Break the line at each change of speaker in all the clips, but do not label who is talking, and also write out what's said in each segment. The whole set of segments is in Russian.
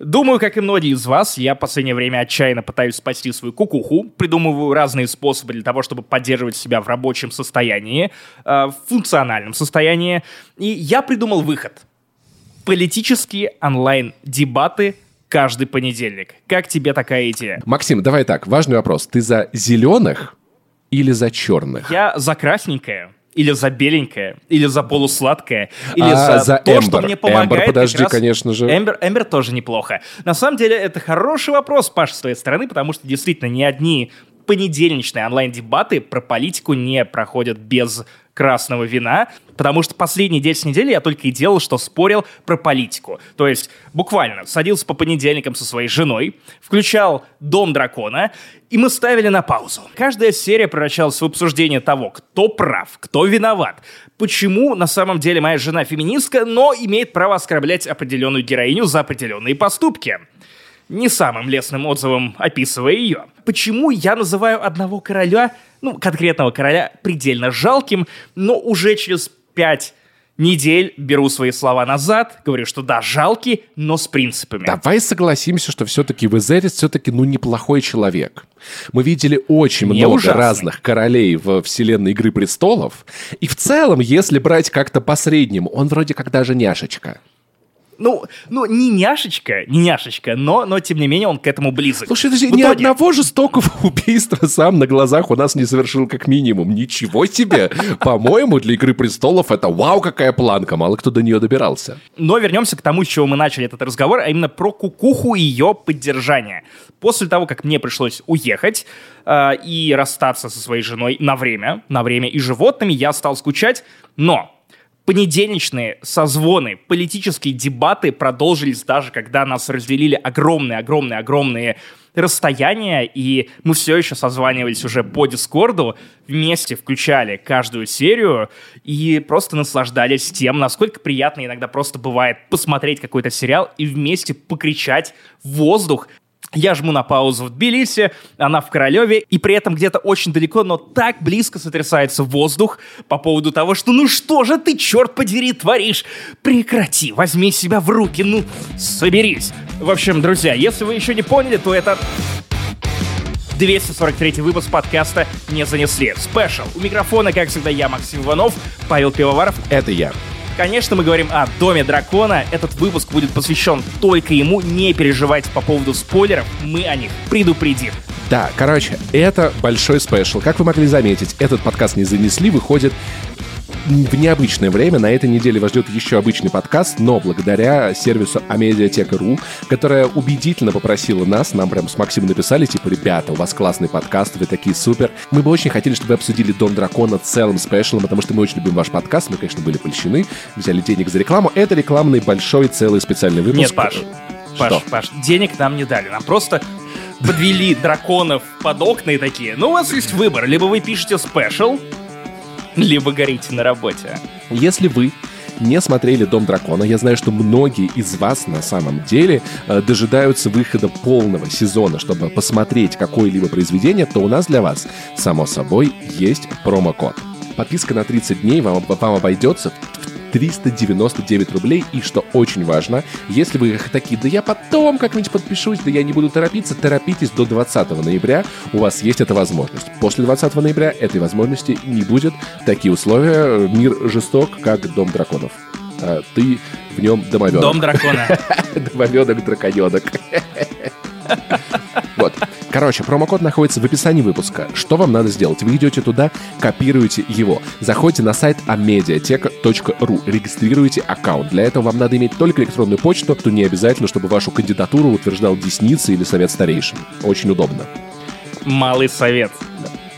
Думаю, как и многие из вас, я в последнее время отчаянно пытаюсь спасти свою кукуху, придумываю разные способы для того, чтобы поддерживать себя в рабочем состоянии, э, в функциональном состоянии. И я придумал выход. Политические онлайн-дебаты каждый понедельник. Как тебе такая идея?
Максим, давай так, важный вопрос. Ты за зеленых или за черных?
Я за красненькое или за беленькое, или за полусладкое, или
А,
за,
за
то,
Эмбер.
что мне помогает.
Эмбер, подожди,
раз-
конечно же.
Эмбер, Эмбер тоже неплохо. На самом деле, это хороший вопрос, Паш, с твоей стороны, потому что действительно ни одни понедельничные онлайн-дебаты про политику не проходят без красного вина, потому что последние 10 недель я только и делал, что спорил про политику. То есть буквально садился по понедельникам со своей женой, включал «Дом дракона», и мы ставили на паузу. Каждая серия превращалась в обсуждение того, кто прав, кто виноват, почему на самом деле моя жена феминистка, но имеет право оскорблять определенную героиню за определенные поступки не самым лестным отзывом описывая ее. Почему я называю одного короля, ну, конкретного короля, предельно жалким, но уже через пять недель беру свои слова назад, говорю, что да, жалкий, но с принципами.
Давай согласимся, что все-таки Визерис все-таки, ну, неплохой человек. Мы видели очень
Не
много
ужасный.
разных королей в вселенной Игры Престолов. И в целом, если брать как-то по среднему, он вроде как даже няшечка.
Ну, ну, не няшечка, не няшечка, но, но тем не менее он к этому близок.
Слушай, подожди, ни одного жестокого убийства сам на глазах у нас не совершил как минимум. Ничего себе! По-моему, для «Игры престолов» это вау, какая планка. Мало кто до нее добирался.
Но вернемся к тому, с чего мы начали этот разговор, а именно про кукуху и ее поддержание. После того, как мне пришлось уехать э, и расстаться со своей женой на время, на время и животными, я стал скучать, но понедельничные созвоны, политические дебаты продолжились даже, когда нас разделили огромные-огромные-огромные расстояния, и мы все еще созванивались уже по Дискорду, вместе включали каждую серию и просто наслаждались тем, насколько приятно иногда просто бывает посмотреть какой-то сериал и вместе покричать в воздух, я жму на паузу в Тбилиси, она в Королеве, и при этом где-то очень далеко, но так близко сотрясается воздух по поводу того, что ну что же ты, черт подери, творишь? Прекрати, возьми себя в руки, ну соберись. В общем, друзья, если вы еще не поняли, то это 243 выпуск подкаста «Не занесли». Спешл. У микрофона, как всегда, я, Максим Иванов, Павел Пивоваров.
Это я.
Конечно, мы говорим о Доме Дракона. Этот выпуск будет посвящен только ему. Не переживайте по поводу спойлеров, мы о них предупредим.
Да, короче, это большой спешл. Как вы могли заметить, этот подкаст не занесли, выходит в необычное время. На этой неделе вас ждет еще обычный подкаст, но благодаря сервису Амедиатека.ру, которая убедительно попросила нас, нам прям с Максимом написали, типа, ребята, у вас классный подкаст, вы такие супер. Мы бы очень хотели, чтобы вы обсудили Дом Дракона целым спешлом, потому что мы очень любим ваш подкаст, мы, конечно, были польщены, взяли денег за рекламу. Это рекламный большой целый специальный выпуск.
Нет, Паш, Паш,
Что?
Паш, денег нам не дали. Нам просто подвели драконов под окна и такие. Ну, у вас есть выбор. Либо вы пишете спешл, либо горите на работе.
Если вы не смотрели «Дом дракона», я знаю, что многие из вас на самом деле э, дожидаются выхода полного сезона, чтобы посмотреть какое-либо произведение, то у нас для вас, само собой, есть промокод. Подписка на 30 дней вам, вам обойдется в 399 рублей. И что очень важно, если вы такие, да я потом как-нибудь подпишусь, да я не буду торопиться, торопитесь до 20 ноября, у вас есть эта возможность. После 20 ноября этой возможности не будет. Такие условия, мир жесток, как Дом драконов. А ты в нем домовенок.
Дом дракона.
Домовенок, драконенок. Вот. Короче, промокод находится в описании выпуска. Что вам надо сделать? Вы идете туда, копируете его, заходите на сайт amediateka.ru, регистрируете аккаунт. Для этого вам надо иметь только электронную почту, то не обязательно, чтобы вашу кандидатуру утверждал Десница или Совет Старейшин. Очень удобно.
Малый совет. А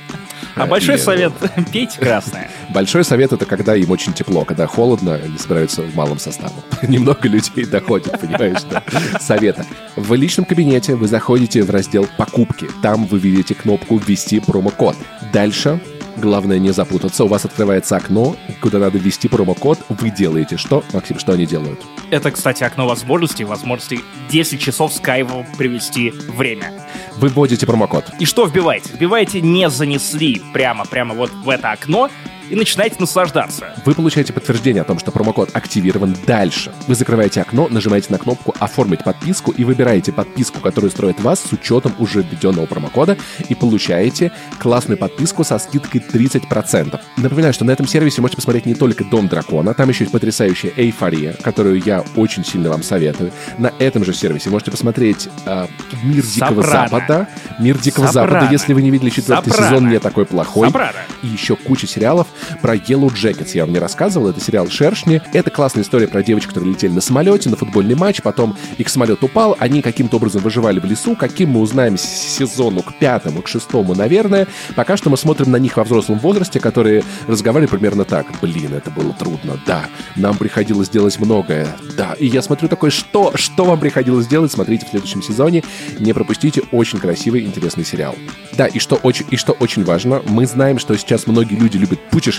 А,
большой
и,
совет пейте красное.
Большой совет — это когда им очень тепло, когда холодно, они собираются в малом составе. Немного людей доходит, понимаешь, до совета. В личном кабинете вы заходите в раздел «Покупки». Там вы видите кнопку «Ввести промокод». Дальше Главное не запутаться. У вас открывается окно, куда надо ввести промокод. Вы делаете что? Максим, что они делают?
Это, кстати, окно возможностей. Возможности 10 часов скайву привести время.
Вы вводите промокод.
И что вбиваете? Вбиваете «не занесли» прямо, прямо вот в это окно и начинаете наслаждаться.
Вы получаете подтверждение о том, что промокод активирован дальше. Вы закрываете окно, нажимаете на кнопку «Оформить подписку» и выбираете подписку, которую строит вас с учетом уже введенного промокода и получаете классную подписку со скидкой 30%. Напоминаю, что на этом сервисе можете посмотреть не только «Дом дракона», там еще есть потрясающая «Эйфория», которую я очень сильно вам советую. На этом же сервисе можете посмотреть э, «Мир Дикого
Сопрано.
Запада». «Мир Дикого
Сопрано.
Запада», если вы не видели четвертый
Сопрано.
сезон, не такой плохой.
Сопрано.
И еще куча сериалов про Yellow Jackets. Я вам не рассказывал, это сериал «Шершни». Это классная история про девочек, которые летели на самолете, на футбольный матч, потом их самолет упал, они каким-то образом выживали в лесу. Каким мы узнаем сезону к пятому, к шестому, наверное. Пока что мы смотрим на них во взрослом возрасте, которые разговаривали примерно так. Блин, это было трудно, да. Нам приходилось делать многое, да. И я смотрю такой, что? Что вам приходилось делать? Смотрите в следующем сезоне. Не пропустите очень красивый, интересный сериал. Да, и что очень, и что очень важно, мы знаем, что сейчас многие люди любят путешествовать.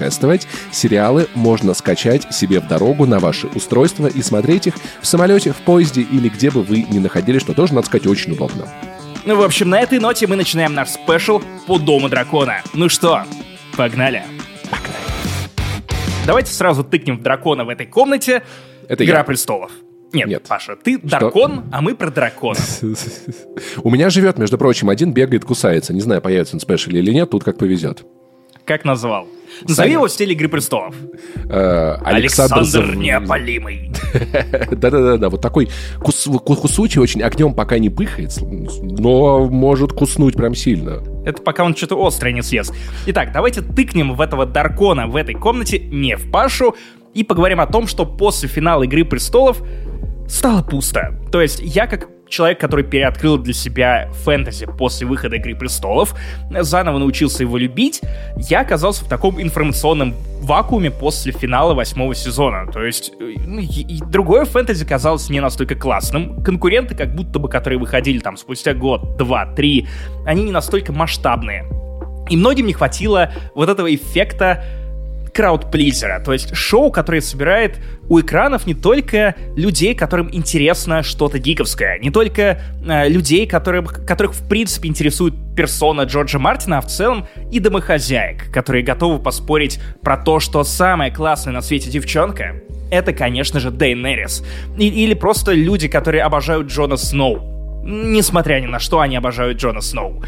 Сериалы можно скачать себе в дорогу на ваше устройство и смотреть их в самолете, в поезде или где бы вы ни находились, что тоже, надо сказать, очень удобно.
Ну, в общем, на этой ноте мы начинаем наш спешл по Дому Дракона. Ну что, погнали?
Погнали.
Давайте сразу тыкнем в дракона в этой комнате.
Это
Игра
я.
престолов. Нет,
Нет.
Паша, ты дракон, а мы про дракона.
У меня живет, между прочим, один бегает, кусается. Не знаю, появится он в спешле или нет, тут как повезет.
Как назвал? Назови его в стиле Игры престолов.
Э, Александр,
Неопалимый.
Да-да-да, вот такой кус- ку- кусучий, очень огнем пока не пыхает, но может куснуть прям сильно.
Это пока он что-то острое не съест. Итак, давайте тыкнем в этого Даркона в этой комнате, не в Пашу, и поговорим о том, что после финала Игры Престолов стало пусто. То есть я как человек, который переоткрыл для себя фэнтези после выхода Игры Престолов, заново научился его любить, я оказался в таком информационном вакууме после финала восьмого сезона. То есть э, ну, и- и другое фэнтези казалось не настолько классным. Конкуренты, как будто бы, которые выходили там спустя год, два, три, они не настолько масштабные. И многим не хватило вот этого эффекта краудплизера, то есть шоу, которое собирает у экранов не только людей, которым интересно что-то гиковское, не только э, людей, которым, которых в принципе интересует персона Джорджа Мартина, а в целом и домохозяек, которые готовы поспорить про то, что самая классная на свете девчонка это, конечно же, Дейнерис. И- или просто люди, которые обожают Джона Сноу. Несмотря ни на что, они обожают Джона Сноу.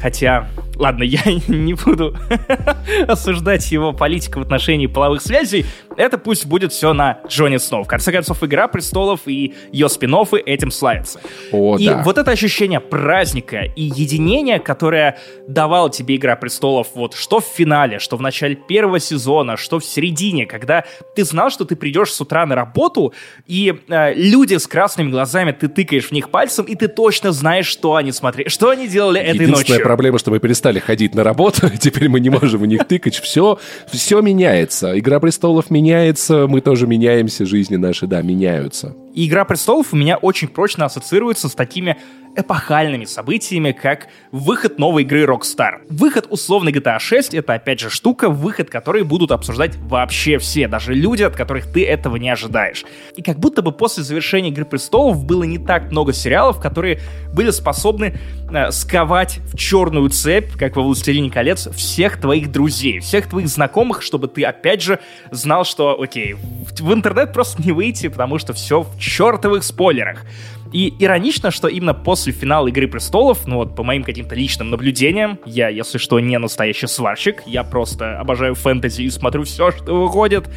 Хотя, ладно, я не буду осуждать его политику в отношении половых связей. Это пусть будет все на Джоне Сноу. В конце концов, «Игра престолов» и ее спин этим славятся.
О,
и
да.
вот это ощущение праздника и единения, которое давала тебе «Игра престолов», вот что в финале, что в начале первого сезона, что в середине, когда ты знал, что ты придешь с утра на работу, и э, люди с красными глазами, ты тыкаешь в них пальцем, и ты точно знаешь, что они смотрели, что они делали этой
Единственная
ночью.
проблема, что мы перестали ходить на работу, теперь мы не можем в них тыкать. Все, все меняется. Игра престолов меняется, мы тоже меняемся, жизни наши, да, меняются.
И «Игра престолов» у меня очень прочно ассоциируется с такими эпохальными событиями, как выход новой игры Rockstar. Выход условной GTA 6 — это, опять же, штука, выход которой будут обсуждать вообще все, даже люди, от которых ты этого не ожидаешь. И как будто бы после завершения «Игры престолов» было не так много сериалов, которые были способны э, сковать в черную цепь, как во «Властелине колец», всех твоих друзей, всех твоих знакомых, чтобы ты, опять же, знал, что, окей, в, интернет просто не выйти, потому что все в чертовых спойлерах. И иронично, что именно после финала Игры Престолов, ну вот по моим каким-то личным наблюдениям, я, если что, не настоящий сварщик, я просто обожаю фэнтези и смотрю все, что выходит,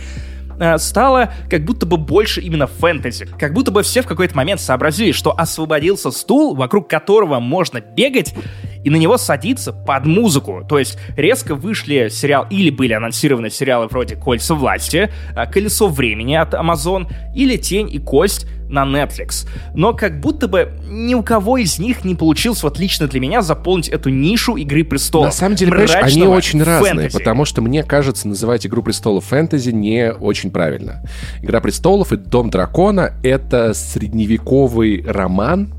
э, стало как будто бы больше именно фэнтези. Как будто бы все в какой-то момент сообразили, что освободился стул, вокруг которого можно бегать, и на него садиться под музыку. То есть резко вышли сериал, или были анонсированы сериалы вроде «Кольца власти», э, «Колесо времени» от Amazon, или «Тень и кость» на Netflix. Но как будто бы ни у кого из них не получилось вот лично для меня заполнить эту нишу Игры Престолов.
На самом деле, понимаешь, они очень разные,
фэнтези.
потому что мне кажется, называть «Игру престолов» фэнтези не очень правильно. «Игра престолов» и «Дом дракона» — это средневековый роман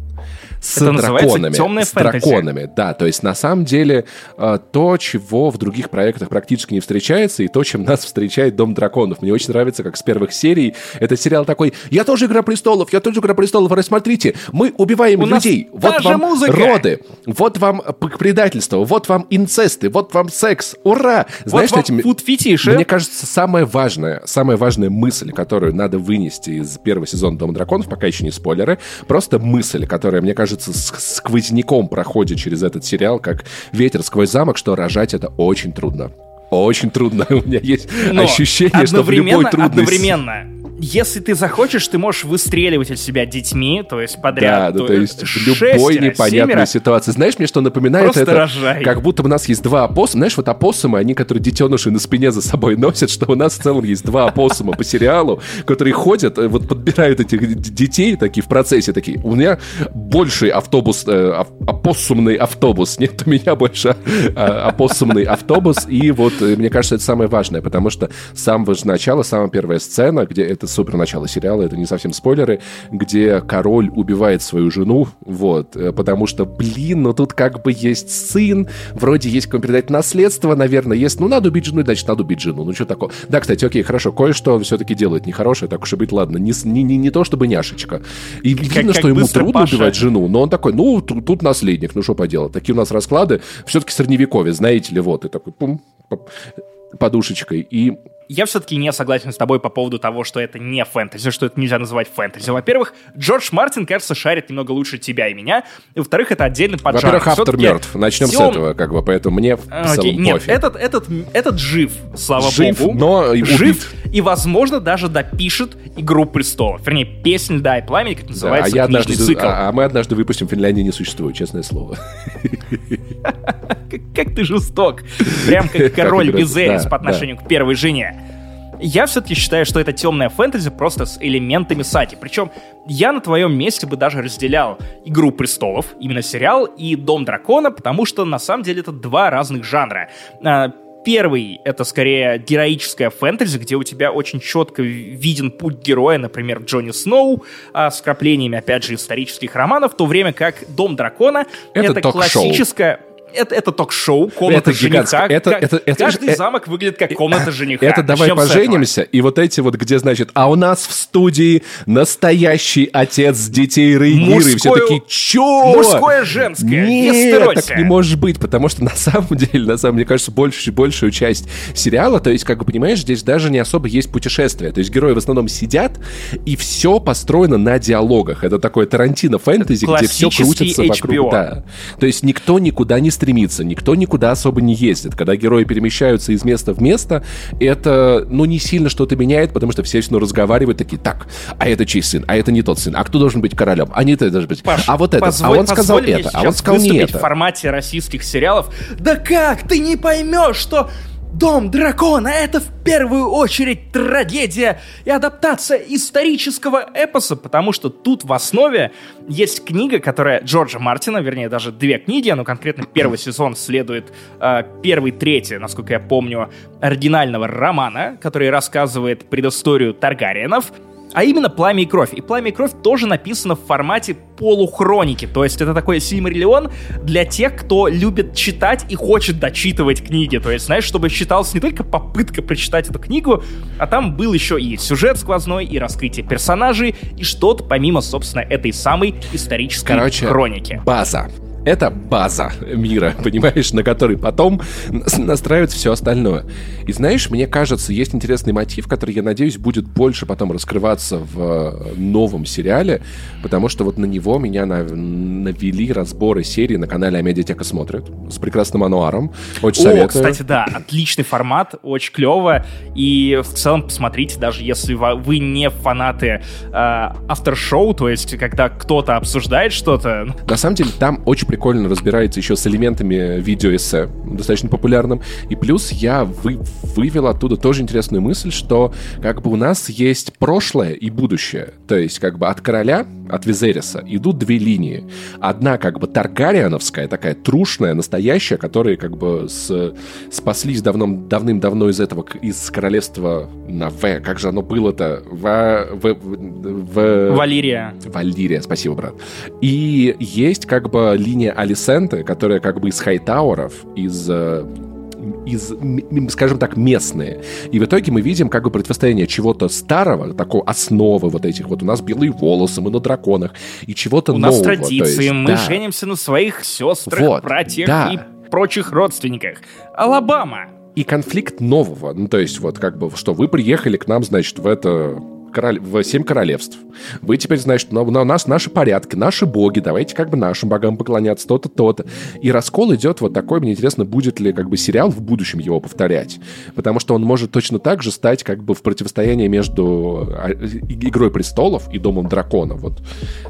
с Это драконами. Темная с фэнтези. драконами, да. То есть на самом деле э, то, чего в других проектах практически не встречается, и то, чем нас встречает Дом драконов. Мне очень нравится, как с первых серий этот сериал такой: Я тоже Игра престолов, я тоже Игра престолов. Рассмотрите, мы убиваем У людей. Вот вам музыка. роды, вот вам предательство, вот вам инцесты, вот вам секс. Ура!
Знаешь, вот этим...
Мне кажется, самое важное, самая важная мысль, которую надо вынести из первого сезона Дома драконов, пока еще не спойлеры, просто мысль, которая, мне кажется, сквозняком проходит через этот сериал, как ветер сквозь замок, что рожать это очень трудно. Очень трудно. У меня есть Но ощущение, что в любой трудности...
Одновременно если ты захочешь, ты можешь выстреливать от себя детьми, то есть подряд.
Да, то, то есть в любой непонятной семеро, ситуации. Знаешь, мне что напоминает
просто
это?
Рожай.
Как будто у нас есть два опоссума. Знаешь, вот опоссумы, они, которые детеныши на спине за собой носят, что у нас в целом есть два опоссума по сериалу, которые ходят, э, вот подбирают этих детей такие в процессе, такие, у меня больший автобус, э, опоссумный автобус, нет, у меня больше э, опоссумный автобус, и вот э, мне кажется, это самое важное, потому что с самого же начала, самая первая сцена, где это супер начало сериала, это не совсем спойлеры, где король убивает свою жену, вот, э, потому что, блин, ну тут как бы есть сын, вроде есть кому передать наследство, наверное, есть, ну надо убить жену, значит надо убить жену, ну что такое. Да, кстати, окей, хорошо, кое-что все-таки делает нехорошее, так уж и быть, ладно, не, не, не, не то чтобы няшечка. И как, видно, как что ему трудно Паша. убивать жену, но он такой, ну, тут, тут наследник, ну что поделать, такие у нас расклады, все-таки средневековье, знаете ли, вот, и такой, пум, подушечкой, и
я все-таки не согласен с тобой по поводу того, что это не фэнтези, что это нельзя называть фэнтези. Во-первых, Джордж Мартин, кажется, шарит немного лучше тебя и меня. И во-вторых, это отдельный поджар.
Во-первых, автор мертв. Начнем тем... с этого, как бы, поэтому мне целом Окей,
Нет, пофиг. этот, этот, этот жив, слава
жив,
богу.
но
Жив, и, возможно, даже допишет «Игру престолов». Вернее, «Песнь льда и пламени», как называется да, а книжный однажды, цикл.
А, а мы однажды выпустим «Финляндии не существует», честное слово.
Как ты жесток. Прям как король Визерис по отношению к первой жене. Я все-таки считаю, что это темная фэнтези просто с элементами сати. Причем я на твоем месте бы даже разделял «Игру престолов», именно сериал, и «Дом дракона», потому что на самом деле это два разных жанра. А, первый — это скорее героическая фэнтези, где у тебя очень четко виден путь героя, например, Джонни Сноу, а, с краплениями, опять же, исторических романов, в то время как «Дом дракона» — это, это классическая это, это ток-шоу, комната это жениха.
Это, это, это,
Каждый это, замок выглядит как комната жениха.
Это давай поженимся, и вот эти вот, где, значит, а у нас в студии настоящий отец детей Рейгиры, все такие, чё?
Мужское, женское,
Нет, так не может быть, потому что на самом деле, на самом мне кажется, большую, большую часть сериала, то есть, как бы, понимаешь, здесь даже не особо есть путешествия, то есть герои в основном сидят, и все построено на диалогах. Это такое Тарантино фэнтези, где все крутится HBO. вокруг. Да. То есть никто никуда не стремится, никто никуда особо не ездит. Когда герои перемещаются из места в место, это, ну, не сильно что-то меняет, потому что все все равно разговаривают такие, так, а это чей сын, а это не тот сын, а кто должен быть королем, а не ты должен быть, Паш, а вот это, а он сказал это, а он сказал не это.
в формате российских сериалов, да как, ты не поймешь, что Дом дракона — это в первую очередь трагедия и адаптация исторического эпоса, потому что тут в основе есть книга, которая Джорджа Мартина, вернее, даже две книги, но конкретно первый сезон следует э, первый, третий, насколько я помню, оригинального романа, который рассказывает предысторию Таргариенов — а именно «Пламя и кровь». И «Пламя и кровь» тоже написано в формате полухроники, то есть это такой Сильмариллион для тех, кто любит читать и хочет дочитывать книги, то есть, знаешь, чтобы считалась не только попытка прочитать эту книгу, а там был еще и сюжет сквозной, и раскрытие персонажей, и что-то помимо, собственно, этой самой исторической
Короче,
хроники.
база. Это база мира, понимаешь, на которой потом настраивается все остальное. И знаешь, мне кажется, есть интересный мотив, который, я надеюсь, будет больше потом раскрываться в э, новом сериале, потому что вот на него меня навели разборы серии на канале Амедиатека смотрит с прекрасным ануаром. Очень О, советую.
кстати, да, отличный формат, очень клево. И в целом посмотрите, даже если вы не фанаты э, автор-шоу, то есть когда кто-то обсуждает что-то.
На самом деле, там очень прикольно разбирается еще с элементами видеоэссе, достаточно популярным. И плюс я вы, вывел оттуда тоже интересную мысль, что как бы у нас есть прошлое и будущее. То есть как бы от короля от Визериса идут две линии. Одна как бы Таргариановская, такая трушная, настоящая, которые как бы с, спаслись давным, давным-давно из этого, из королевства на В. Как же оно было-то? В, в, в...
Валерия.
Валерия, спасибо, брат. И есть как бы линия Алисенты, которая как бы из Хайтауэров, из э, из, скажем так, местные. И в итоге мы видим как бы противостояние чего-то старого, такой основы вот этих вот. У нас белые волосы, мы на драконах, и чего-то нового. У
нас традиции, есть, мы да. женимся на своих сестрах, вот, братьях да. и прочих родственниках. Алабама.
И конфликт нового. Ну, то есть, вот как бы, что вы приехали к нам, значит, в это король... в семь королевств. Вы теперь, значит, у нас наши порядки, наши боги, давайте как бы нашим богам поклоняться, то-то, то-то. И раскол идет вот такой, мне интересно, будет ли как бы сериал в будущем его повторять. Потому что он может точно так же стать как бы в противостоянии между а, Игрой престолов и Домом дракона. Вот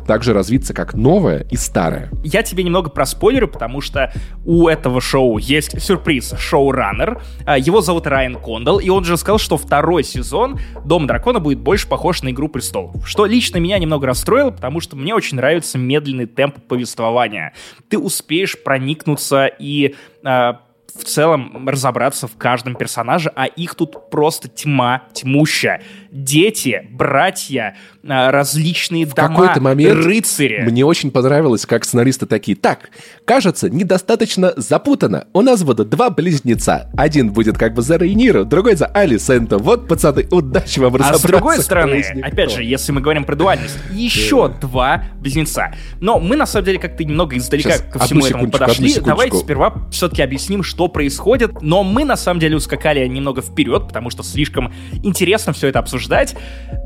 также развиться как новое и старое.
Я тебе немного проспойлерю, потому что у этого шоу есть сюрприз. Шоураннер. А, его зовут Райан Кондал, и он же сказал, что второй сезон Дом дракона будет больше похож на «Игру престолов». Что лично меня немного расстроило, потому что мне очень нравится медленный темп повествования. Ты успеешь проникнуться и э, в целом разобраться в каждом персонаже, а их тут просто тьма тьмущая. Дети, братья, различные в дома, какой-то момент рыцари.
Мне очень понравилось, как сценаристы такие. Так, кажется, недостаточно запутано. У нас будут два близнеца. Один будет как бы за Рейниру, другой за Алисента. Вот, пацаны, удачи вам разобраться.
А с другой стороны, опять же, если мы говорим про дуальность, еще два близнеца. Но мы, на самом деле, как-то немного издалека Сейчас, ко всему этому подошли. Давайте сперва все-таки объясним, что происходит. Но мы, на самом деле, ускакали немного вперед, потому что слишком интересно все это обсуждать.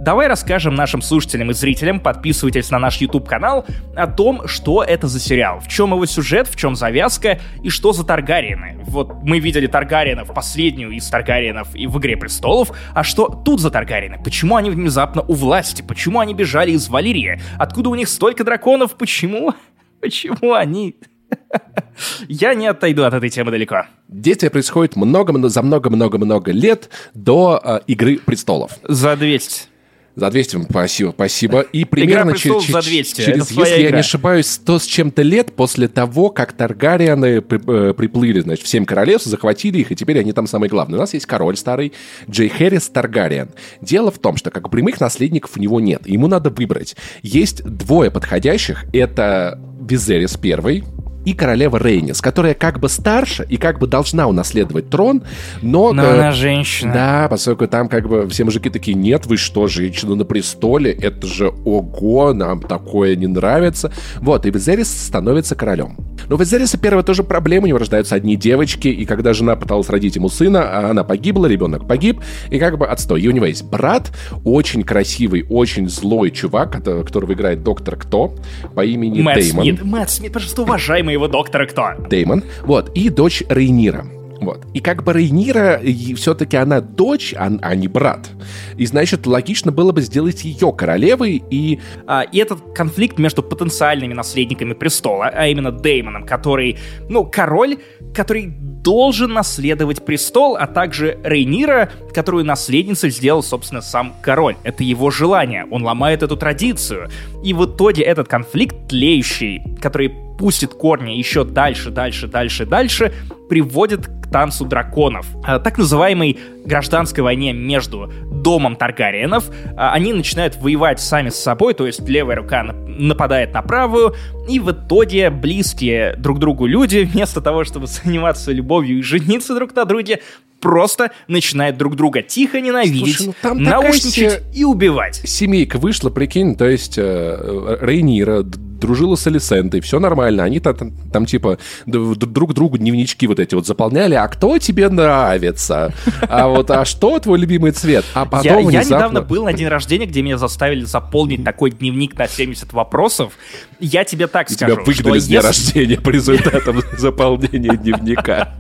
Давай расскажем нашим слушателям и зрителям, подписывайтесь на наш YouTube-канал, о том, что это за сериал, в чем его сюжет, в чем завязка и что за Таргариены. Вот мы видели Таргариенов, последнюю из Таргариенов и в «Игре престолов», а что тут за Таргариены? Почему они внезапно у власти? Почему они бежали из Валерии? Откуда у них столько драконов? Почему? Почему они я не отойду от этой темы далеко.
Действие происходит много, за много-много-много лет до э, «Игры престолов».
За 200.
За 200, спасибо, спасибо. И примерно через,
за 200.
через если игра. я не ошибаюсь, 100 с чем-то лет после того, как Таргарианы при, э, приплыли, значит, в Семь Королевств, захватили их, и теперь они там самые главные. У нас есть король старый Джей Хэррис Таргариан. Дело в том, что как прямых наследников у него нет. Ему надо выбрать. Есть двое подходящих. Это Визерис первый, и королева Рейнис, которая как бы старше и как бы должна унаследовать трон, но...
Но э, она женщина.
Да, поскольку там как бы все мужики такие, нет, вы что, женщина на престоле, это же ого, нам такое не нравится. Вот, и Визерис становится королем. Но у Визериса первая тоже проблема, у него рождаются одни девочки, и когда жена пыталась родить ему сына, а она погибла, ребенок погиб, и как бы отстой. И у него есть брат, очень красивый, очень злой чувак, которого играет доктор Кто, по имени Мэтт Деймон.
Смит, Мэтт Смит, пожалуйста, уважаемый его доктора кто?
Деймон. Вот. И дочь Рейнира. Вот. И как бы Рейнира, все-таки она дочь, а, а не брат. И значит, логично было бы сделать ее королевой и...
А, и этот конфликт между потенциальными наследниками престола, а именно Деймоном, который, ну, король, который должен наследовать престол, а также Рейнира, которую наследницей сделал, собственно, сам король. Это его желание. Он ломает эту традицию. И в итоге этот конфликт тлеющий, который пустит корни еще дальше, дальше, дальше, дальше, приводит к танцу драконов. А, так называемой гражданской войне между домом Таргариенов. А, они начинают воевать сами с собой, то есть левая рука нападает на правую, и в итоге близкие друг другу люди, вместо того, чтобы заниматься любовью и жениться друг на друге, просто начинают друг друга тихо ненавидеть, Слушай, ну, там наушничать и убивать.
Семейка вышла, прикинь, то есть э, Рейнира дружила с Алисентой, все нормально, они там, там, типа друг другу дневнички вот эти вот заполняли, а кто тебе нравится? А вот, а что твой любимый цвет? А потом
я,
внезапно...
я недавно был на день рождения, где меня заставили заполнить такой дневник на 70 вопросов. Я тебе так
И
скажу,
тебя выгнали с дня если... рождения по результатам заполнения дневника.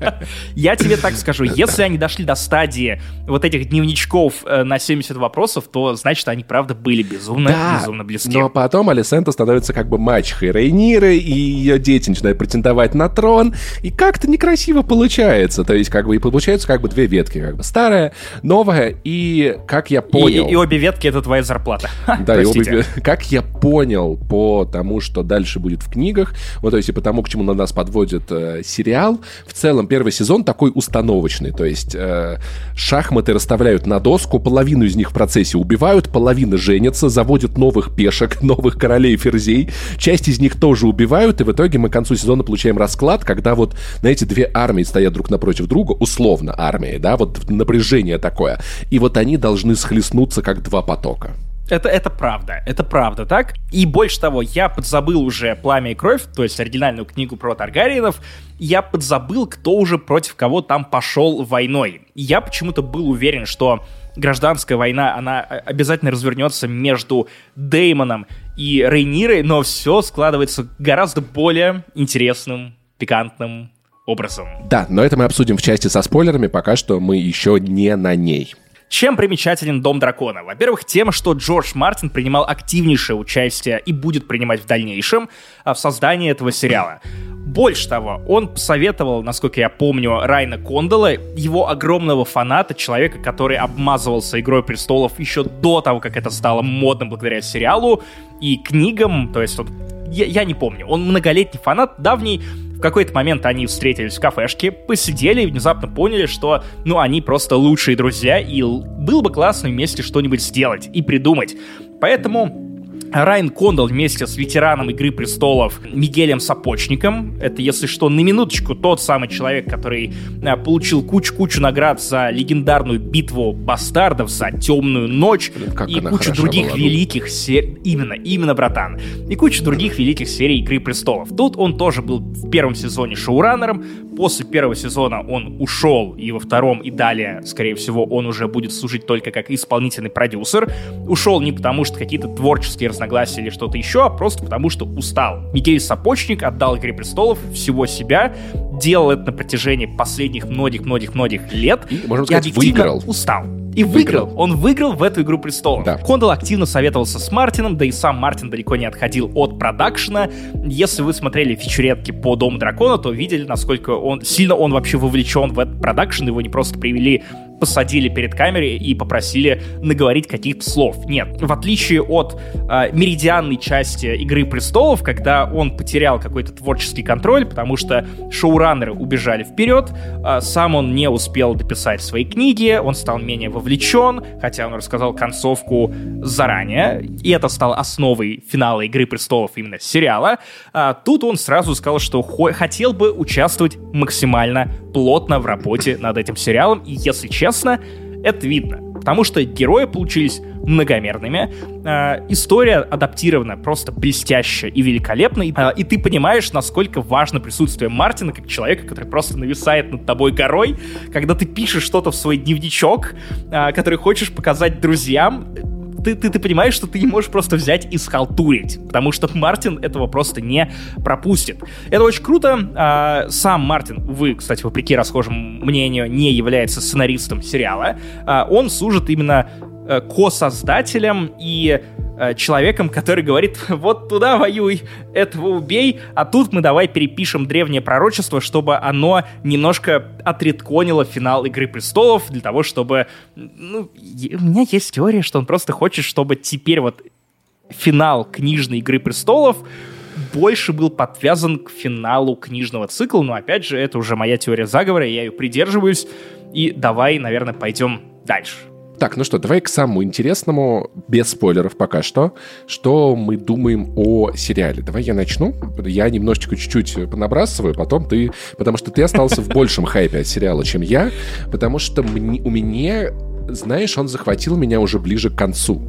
Я тебе так скажу, если они дошли до стадии вот этих дневничков э, на 70 вопросов, то значит, они правда были безумно, безумно близки.
но потом Алисента становится как бы мачехой Рейниры, и ее дети начинают претендовать на трон, и как-то некрасиво получается. То есть, как бы, и получается как бы две ветки, как бы старая, новая, и как я понял...
И, и обе ветки — это твоя зарплата.
Да, и обе... Как я понял по тому, что дальше будет в книгах, вот, то есть, и по тому, к чему на нас подводит э, сериал, в целом первый сезон такой установочный, то есть э, шахматы расставляют на доску, половину из них в процессе убивают, половина женятся, заводят новых пешек, новых королей ферзей, часть из них тоже убивают, и в итоге мы к концу сезона получаем расклад, когда вот, знаете, две армии стоят друг напротив друга, условно армии, да, вот напряжение такое, и вот они должны схлестнуться как два потока.
Это, это правда, это правда, так? И больше того, я подзабыл уже «Пламя и кровь», то есть оригинальную книгу про Таргариенов, я подзабыл, кто уже против кого там пошел войной. Я почему-то был уверен, что гражданская война, она обязательно развернется между Деймоном и Рейнирой, но все складывается гораздо более интересным, пикантным образом.
Да, но это мы обсудим в части со спойлерами, пока что мы еще не на ней.
Чем примечателен Дом Дракона? Во-первых, тем, что Джордж Мартин принимал активнейшее участие и будет принимать в дальнейшем а, в создании этого сериала. Больше того, он посоветовал, насколько я помню, Райна Кондола, его огромного фаната, человека, который обмазывался «Игрой престолов» еще до того, как это стало модным благодаря сериалу и книгам, то есть вот я, я не помню. Он многолетний фанат, давний, в какой-то момент они встретились в кафешке, посидели и внезапно поняли, что, ну, они просто лучшие друзья, и было бы классно вместе что-нибудь сделать и придумать. Поэтому Райан Кондал вместе с ветераном «Игры престолов» Мигелем Сапочником. Это, если что, на минуточку тот самый человек, который а, получил кучу-кучу наград за легендарную битву бастардов, за «Темную ночь» как и кучу других была, великих серий. Именно, именно, братан. И кучу других великих серий «Игры престолов». Тут он тоже был в первом сезоне шоураннером. После первого сезона он ушел, и во втором и далее, скорее всего, он уже будет служить только как исполнительный продюсер. Ушел не потому, что какие-то творческие разногласия разногласия или что-то еще, а просто потому что устал. Микель Сапочник отдал «Игре престолов» всего себя, делал это на протяжении последних многих-многих-многих лет.
И, можно сказать, и выиграл.
устал. И выиграл. выиграл. Он выиграл в эту игру престолов. Да. Кондал активно советовался с Мартином, да и сам Мартин далеко не отходил от продакшена. Если вы смотрели фичуретки по Дому Дракона, то видели, насколько он сильно он вообще вовлечен в этот продакшн. Его не просто привели посадили перед камерой и попросили наговорить каких-то слов. Нет, в отличие от э, меридианной части «Игры престолов», когда он потерял какой-то творческий контроль, потому что шоураннеры убежали вперед, э, сам он не успел дописать свои книги, он стал менее вовлечен, хотя он рассказал концовку заранее, и это стало основой финала «Игры престолов» именно сериала, а тут он сразу сказал, что хотел бы участвовать максимально плотно в работе над этим сериалом, и если честно, Ясно, это видно, потому что герои получились многомерными, э, история адаптирована просто блестяще и великолепно, э, и ты понимаешь, насколько важно присутствие Мартина как человека, который просто нависает над тобой горой, когда ты пишешь что-то в свой дневничок, э, который хочешь показать друзьям, ты, ты, ты понимаешь, что ты не можешь просто взять и схалтурить, потому что Мартин этого просто не пропустит. Это очень круто. А, сам Мартин, вы, кстати, вопреки расхожему мнению, не является сценаристом сериала. А, он служит именно ко-создателем и Э, человеком, который говорит, вот туда воюй, этого убей, а тут мы давай перепишем древнее пророчество, чтобы оно немножко отредконило финал Игры Престолов, для того, чтобы... Ну, у меня есть теория, что он просто хочет, чтобы теперь вот финал книжной Игры Престолов больше был подвязан к финалу книжного цикла, но опять же, это уже моя теория заговора, я ее придерживаюсь, и давай, наверное, пойдем дальше.
Так, ну что, давай к самому интересному, без спойлеров пока что, что мы думаем о сериале. Давай я начну. Я немножечко чуть-чуть понабрасываю, потом ты... Потому что ты остался в большем хайпе от сериала, чем я, потому что у меня знаешь, он захватил меня уже ближе к концу.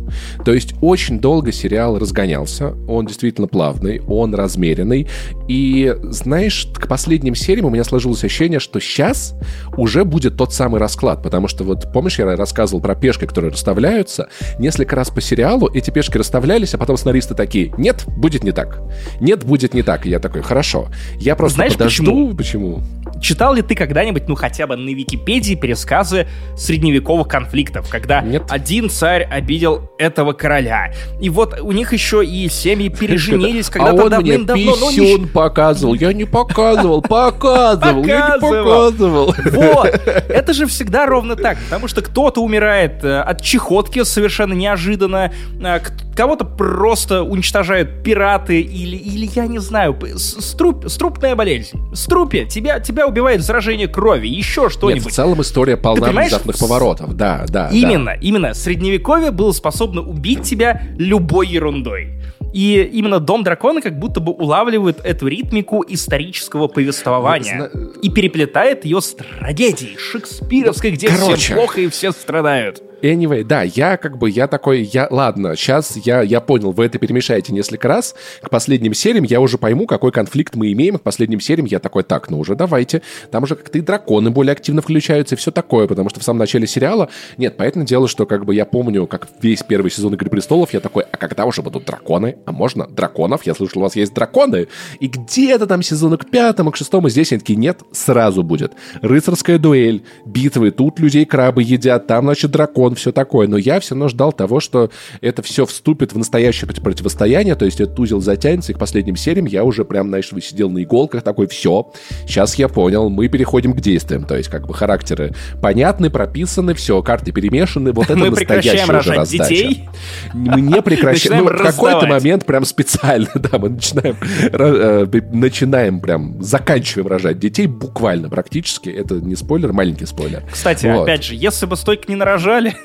То есть очень долго сериал разгонялся, он действительно плавный, он размеренный, и, знаешь, к последним сериям у меня сложилось ощущение, что сейчас уже будет тот самый расклад, потому что вот, помнишь, я рассказывал про пешки, которые расставляются, несколько раз по сериалу эти пешки расставлялись, а потом сценаристы такие, нет, будет не так, нет, будет не так, и я такой, хорошо, я просто
Знаешь,
подожду, почему?
почему? Читал ли ты когда-нибудь, ну хотя бы на Википедии, пересказы средневековых концов конфликтов, когда
Нет.
один царь обидел этого короля. И вот у них еще и семьи переженились
А
когда-то
он мне
давным-давно. но они
писюн показывал. Я не показывал, показывал, я не
Показывал. Вот. Это же всегда ровно так, потому что кто-то умирает э, от чехотки совершенно неожиданно, э, кого-то просто уничтожают пираты или, или я не знаю, струп, струпная болезнь. Струпе, тебя, тебя убивает заражение крови, еще
Нет, в
что-нибудь.
целом история полна внезапных поворотов. Да, да.
Именно, именно. Средневековье было способно убить тебя любой ерундой. И именно Дом Дракона как будто бы улавливает эту ритмику исторического повествования
Зна-
и переплетает ее с трагедией шекспировской, где
Короче.
всем плохо и все страдают.
Anyway, да, я как бы, я такой, я, ладно, сейчас я, я понял, вы это перемешаете несколько раз. К последним сериям я уже пойму, какой конфликт мы имеем. К последним сериям я такой, так, ну уже давайте. Там уже как-то и драконы более активно включаются и все такое, потому что в самом начале сериала, нет, понятное дело, что как бы я помню, как весь первый сезон «Игры престолов», я такой, а когда уже будут драконы? А можно драконов? Я слышал, у вас есть драконы. И где-то там сезону к пятому, к шестому, здесь они такие, нет, сразу будет. Рыцарская дуэль, битвы, тут людей крабы едят, там, значит, дракон, все такое. Но я все равно ждал того, что это все вступит в настоящее проти- противостояние, то есть этот узел затянется, и к последним сериям я уже прям, знаешь, сидел на иголках, такой, все, сейчас я понял, мы переходим к действиям, то есть как бы характеры понятны, прописаны, все, карты перемешаны, вот это
Мы
настоящая уже раздача.
детей.
Мы не прекращаем. Ну, в какой-то момент прям специально, да, мы начинаем, э, начинаем прям, заканчиваем рожать детей буквально, практически. Это не спойлер, маленький спойлер.
Кстати, опять же, если бы стойко не нарожали,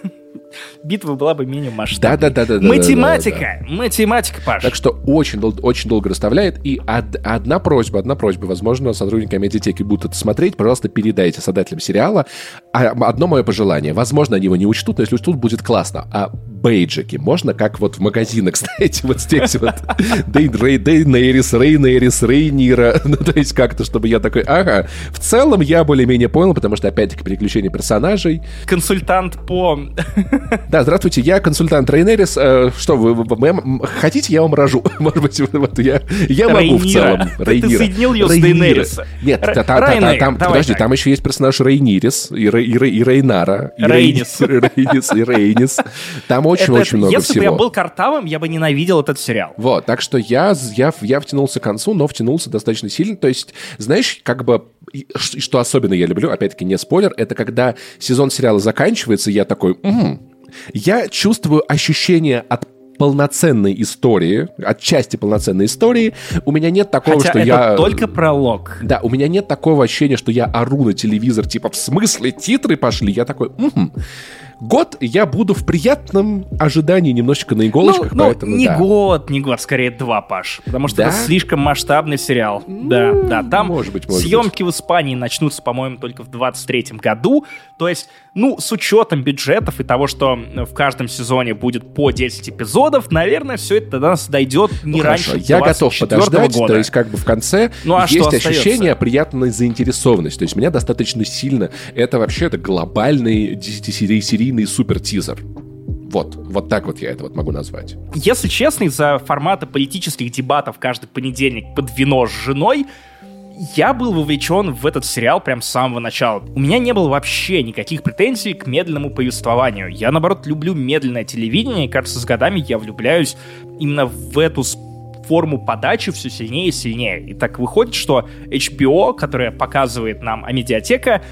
битва была бы менее масштабной.
Да-да-да-да-да-да-да-да.
Математика, математика, Паш.
Так что очень, дол- очень долго расставляет. И од- одна просьба, одна просьба, возможно, сотрудники медиатеки будут это смотреть, пожалуйста, передайте создателям сериала. А, одно мое пожелание. Возможно, они его не учтут, но если учтут, будет классно. А бейджики можно, как вот в магазинах, знаете, вот здесь вот Дейн Рей, Дейнерис, Рейнерис, Рейнира. Ну, то есть как-то, чтобы я такой, ага. В целом я более-менее понял, потому что, опять-таки, переключение персонажей.
Консультант по...
Да, здравствуйте, я консультант Рейнерис. Э, что, вы, хотите, я вам рожу? Может быть, вот я, я могу в целом.
Ты- ты соединил её с
Рейнира.
Дейнериса.
Нет, там, подожди, там еще есть персонаж Рейнирис, и, Рей- и, и Рейнара. и
Рейнис.
Рей- Рейнис, и Рейнис. Там очень-очень много
Если
всего.
бы я был картавым, я бы ненавидел этот сериал.
Вот, так что я, я, я втянулся к концу, но втянулся достаточно сильно. То есть, знаешь, как бы, что особенно я люблю, опять-таки не спойлер, это когда сезон сериала заканчивается, я такой, «Мгм». я чувствую ощущение от полноценной истории, от части полноценной истории. У меня нет такого,
Хотя
что
это
я...
только пролог.
Да, у меня нет такого ощущения, что я ору на телевизор, типа, в смысле титры пошли? Я такой, «Мгм». Год я буду в приятном ожидании немножечко на
Ну,
иголочках,
ну,
поэтому
не
да.
год, не год, скорее два, Паш. Потому что
Да?
это слишком масштабный сериал. да, да. Там
может быть, может
съемки в Испании начнутся, по-моему, только в 23-м году. То есть, ну, с учетом бюджетов и того, что в каждом сезоне будет по 10 эпизодов, наверное, все это до нас дойдет не
Ну,
раньше
хорошо, я готов
24-го
подождать,
года.
то есть как бы в конце
Ну, а
есть ощущение приятной заинтересованности. То есть меня достаточно сильно... Это вообще это глобальный 10-серийный супер-тизер. Вот, вот так вот я это вот могу назвать.
Если честно, из-за формата политических дебатов каждый понедельник под вино с женой, я был вовлечен в этот сериал прям с самого начала. У меня не было вообще никаких претензий к медленному повествованию. Я, наоборот, люблю медленное телевидение, и, кажется, с годами я влюбляюсь именно в эту форму подачи все сильнее и сильнее. И так выходит, что HBO, которая показывает нам Амедиатека,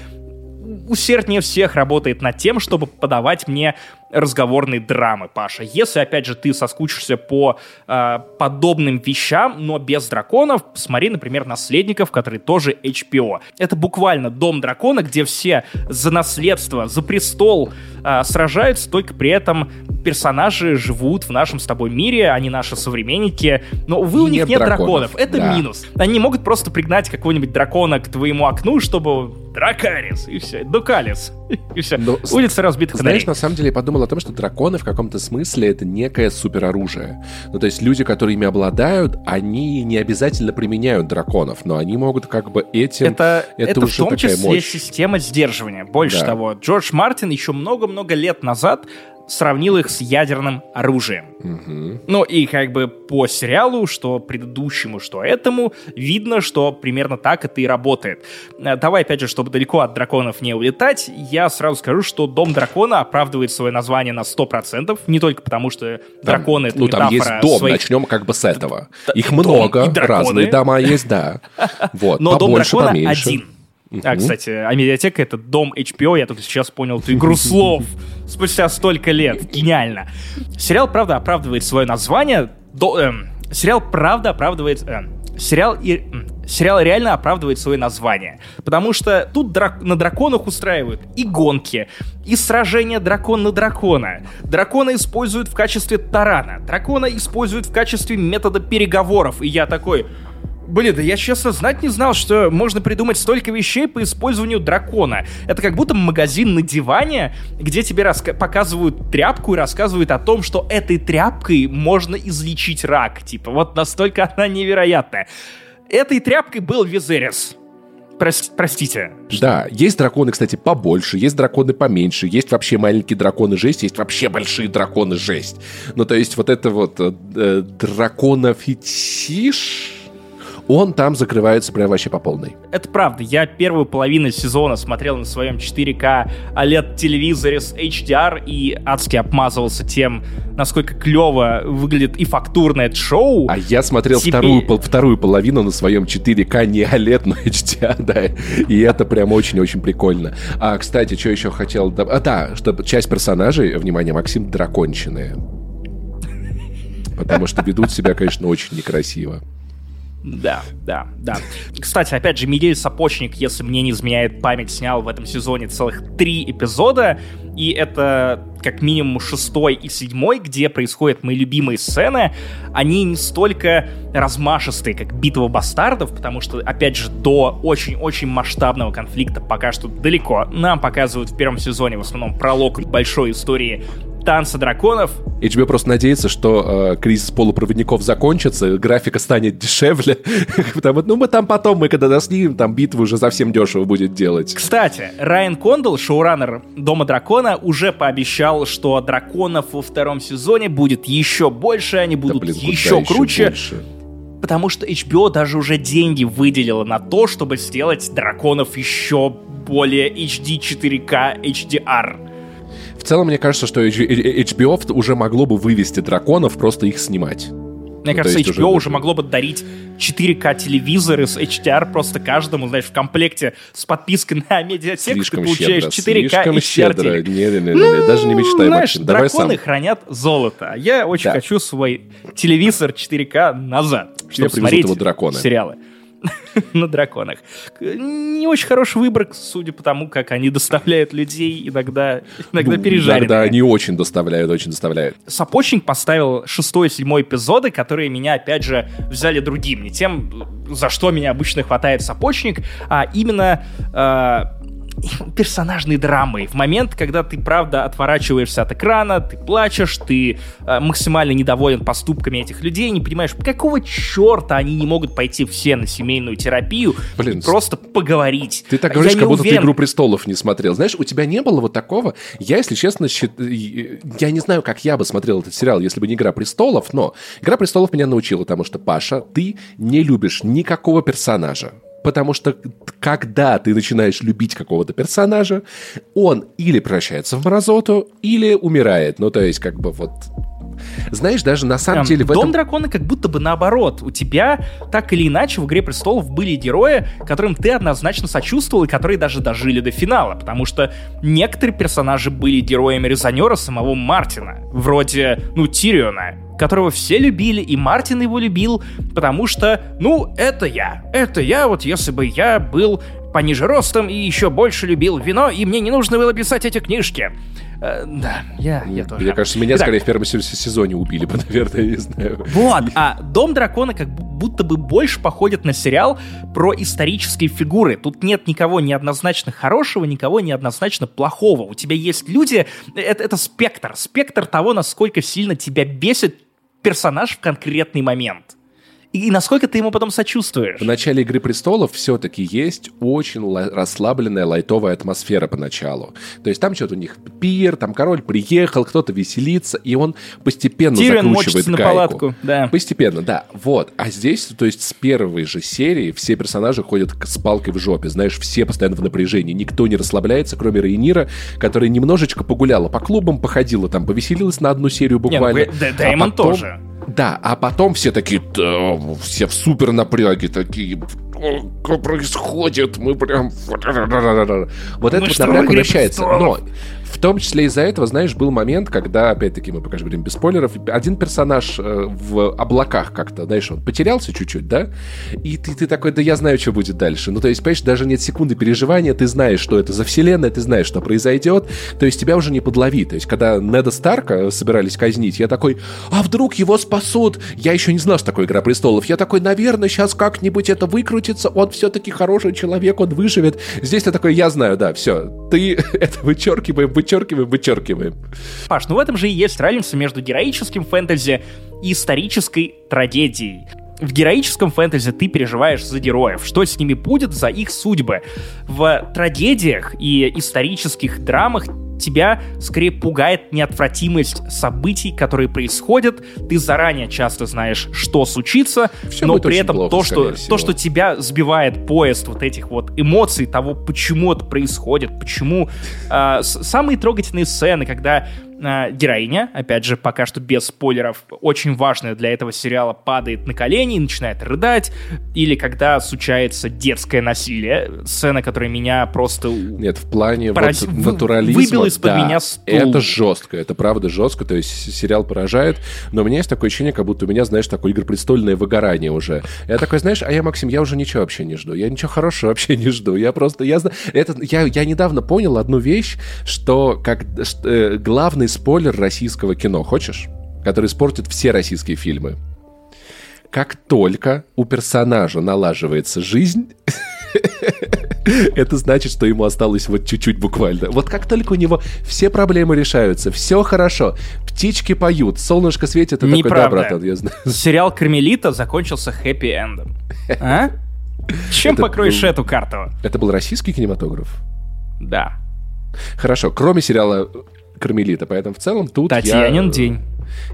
усерднее всех работает над тем, чтобы подавать мне разговорные драмы, Паша. Если, опять же, ты соскучишься по э, подобным вещам, но без драконов, посмотри, например, «Наследников», который тоже HBO. Это буквально «Дом дракона», где все за наследство, за престол э, сражаются, только при этом персонажи живут в нашем с тобой мире, они наши современники, но, увы, у них
нет
нет
драконов.
драконов. Это
Да.
минус. Они могут просто пригнать какого-нибудь дракона к твоему окну, чтобы Дракарис, и все, Дукалис, и все.
Но с-
Улица разбитых
Знаешь,
фонарей.
на самом деле я подумал о том, что драконы в каком-то смысле это некое супероружие. Ну, то есть люди, которые ими обладают, они не обязательно применяют драконов, но они могут как бы этим...
Это,
это
это,
уже
в том
такая
числе
мощь.
система сдерживания. Больше
Да.
того, Джордж Мартин еще много-много лет назад сравнил их с ядерным оружием.
Мгм.
Ну и как бы по сериалу, что предыдущему, что этому, видно, что примерно так это и работает. Э, Давай, опять же, чтобы далеко от драконов не улетать, я сразу скажу, что Дом дракона оправдывает свое название на 100%, не только потому, что
Там,
драконы — это
ну, там есть дом,
своих-
начнем как бы с этого. Их
дом
много, разные дома есть, да. Вот,
Но Дом дракона
поменьше.
один. А, кстати, а медиатека — это дом HBO, я только сейчас понял эту игру слов спустя столько лет. Гениально. Сериал, правда, оправдывает свое название. До- эм, сериал, правда, оправдывает... эм, сериал, и, сериал реально оправдывает свое название. Потому что тут драк- на драконах устраивают и гонки, и сражения дракон на дракона. Дракона используют в качестве тарана. Дракона используют в качестве метода переговоров. И я такой... Блин, да я честно знать не знал, что можно придумать столько вещей по использованию дракона. Это как будто магазин на диване, где тебе раска- показывают тряпку и рассказывают о том, что этой тряпкой можно излечить рак. Типа, вот настолько она невероятная. Этой тряпкой был Визерис. Прос- простите.
Да, есть драконы, кстати, побольше, есть драконы поменьше, есть вообще маленькие драконы жесть, есть вообще большие драконы жесть. Ну, то есть вот это вот э, драконофетиш, он там закрывается прям вообще по полной.
Это правда. Я первую половину сезона смотрел на своем 4К OLED-телевизоре с HDR и адски обмазывался тем, насколько клево выглядит и фактурно это шоу.
А я смотрел
Теперь-
вторую, пол- вторую половину на своем 4К не OLED, но HDR, да. И это прям очень-очень прикольно. А, кстати, что еще хотел... А, да, что часть персонажей, внимание, Максим, дракончиные. Потому что ведут себя, конечно, очень некрасиво.
Да, да, да. Кстати, опять же, Мигель Сапочник, если мне не изменяет память, снял в этом сезоне целых три эпизода, и это как минимум шестой и седьмой, где происходят мои любимые сцены. Они не столько размашистые, как «Битва бастардов», потому что, опять же, до очень-очень масштабного конфликта пока что далеко. Нам показывают в первом сезоне в основном пролог большой истории танца драконов,
HBO просто надеется, что э, кризис полупроводников закончится, графика станет дешевле. Потому ну мы там потом, мы когда доснимем, там битвы уже совсем дешево будет делать.
Кстати, Райан Кондл, шоураннер Дома Дракона, уже пообещал, что драконов во втором сезоне будет еще больше, они
Да,
будут
блин, куда
еще круче,
больше?
потому что HBO даже уже деньги выделила на то, чтобы сделать драконов еще более HD 4K HDR.
В целом, мне кажется, что HBO уже могло бы вывести драконов, просто их снимать.
Мне
Ну,
кажется, HBO
уже-
уже могло бы дарить 4К телевизоры с HDR просто каждому, знаешь, в комплекте с подпиской на медиатеку ты получаешь
щедро,
4К
слишком
HDR
щедро. Не-не-не, даже не мечтай,
Ну, знаешь,
Максим. Давай сам.
драконы хранят золото. а Я очень
Да.
хочу свой телевизор 4К назад, чтобы
привезут
смотреть
его драконы.
сериалы. на драконах. Не очень хороший выбор, судя по тому, как они доставляют людей иногда, иногда
Ну,
пережаренными.
Иногда они очень доставляют, очень доставляют.
Сапочник поставил шестой и седьмой эпизоды, которые меня, опять же, взяли другим. Не тем, за что меня обычно хватает Сапочник, а именно э, персонажной драмой. В момент, когда ты, правда, отворачиваешься от экрана, ты плачешь, ты э, максимально недоволен поступками этих людей, не понимаешь, какого черта они не могут пойти все на семейную терапию
Блин,
и просто поговорить.
Ты так
Я
говоришь,
не
как будто ты
уверен-
«Игру престолов» не смотрел. Знаешь, у тебя не было вот такого... Я, если честно, счит- я не знаю, как я бы смотрел этот сериал, если бы не «Игра престолов», но «Игра престолов» меня научила, потому что, Паша, ты не любишь никакого персонажа. Потому что когда ты начинаешь любить какого-то персонажа, он или превращается в мразоту, или умирает. Ну, то есть, как бы вот... Знаешь, даже на самом
Эм,
деле в
Дом
этом...
дракона как будто бы наоборот. У тебя так или иначе в Игре престолов были герои, которым ты однозначно сочувствовал и которые даже дожили до финала. Потому что некоторые персонажи были героями резонера самого Мартина. Вроде, ну, Тириона которого все любили, и Мартин его любил, потому что, ну, это я. Это я, вот если бы я был пониже ростом и еще больше любил вино, и мне не нужно было писать эти книжки. Э, да, я, я тоже.
Мне кажется, меня
Итак,
скорее в первом се- сезоне убили бы, наверное, не знаю.
вот, а Дом дракона как будто бы больше походит на сериал про исторические фигуры. Тут нет никого неоднозначно хорошего, никого неоднозначно плохого. У тебя есть люди, это, это спектр, спектр того, насколько сильно тебя бесит персонаж в конкретный момент. И, насколько ты ему потом сочувствуешь.
В начале «Игры престолов» все-таки есть очень ла- расслабленная лайтовая атмосфера поначалу. То есть там что-то у них пир, там король приехал, кто-то веселится, и он постепенно
Тирион
закручивает
мочится на
гайку.
палатку, да.
Постепенно, да. Вот. А здесь, то есть с первой же серии все персонажи ходят с палкой в жопе. Знаешь, все постоянно в напряжении. Никто не расслабляется, кроме Рейнира, которая немножечко погуляла по клубам, походила там, повеселилась на одну серию
ну,
буквально.
Д-
А
Дэймон
потом-
тоже.
Да, а потом все такие, «Да, все в супер напряге, такие, «О, что происходит, мы прям... Вот это вот напряг
«Игры
возвращается. Но
престолов»?
В том числе из-за этого, знаешь, был момент, когда, опять-таки, мы пока же говорим без спойлеров, один персонаж э, в облаках как-то, знаешь, он потерялся чуть-чуть, да? И ты, ты такой, да я знаю, что будет дальше. Ну, то есть, понимаешь, даже нет секунды переживания, ты знаешь, что это за вселенная, ты знаешь, что произойдет, то есть тебя уже не подлови. То есть, когда Неда Старка собирались казнить, я такой, а вдруг его спасут? Я еще не знал, что такое «Игра престолов». Я такой, наверное, сейчас как-нибудь это выкрутится, он все-таки хороший человек, он выживет. Здесь ты такой, я знаю, да, все, ты это вычеркиваем, вычеркиваем, вычеркиваем.
Паш, ну в этом же и есть разница между героическим фэнтези и исторической трагедией. В героическом фэнтези ты переживаешь за героев, что с ними будет, за их судьбы. В трагедиях и исторических драмах тебя скорее пугает неотвратимость событий, которые происходят. Ты заранее часто знаешь, что случится,
Всё
но при этом
плохо,
то, что,
всего.
то, что тебя сбивает поезд вот этих вот эмоций, того, почему это происходит, почему... с- самые трогательные сцены, когда героиня, опять же, пока что без спойлеров, очень важная для этого сериала, падает на колени и начинает рыдать, или когда случается детское насилие, сцена, которая меня просто...
Нет, в плане
Порази-
вот натурализма,
выбил из-под
да,
меня стул.
это жестко, это правда жестко, то есть сериал поражает, но у меня есть такое ощущение, как будто у меня, знаешь, такое игропрестольное выгорание уже. Я такой, знаешь, а я, Максим, я уже ничего вообще не жду, я ничего хорошего вообще не жду, я просто, я, это, я, я недавно понял одну вещь, что как что, э, главный спойлер российского кино, хочешь? Который испортит все российские фильмы. Как только у персонажа налаживается жизнь, это значит, что ему осталось вот чуть-чуть буквально. Вот как только у него все проблемы решаются, все хорошо, птички поют, солнышко светит, ты такой, да,
Неправда.
братан, я знаю.
Сериал «Кармелита» закончился хэппи-эндом. А? Чем
Это
покроешь
был-
эту карту?
Это был российский кинематограф?
Да.
Хорошо, кроме сериала Кармелита, поэтому в целом тут
Татьянин
я...
день.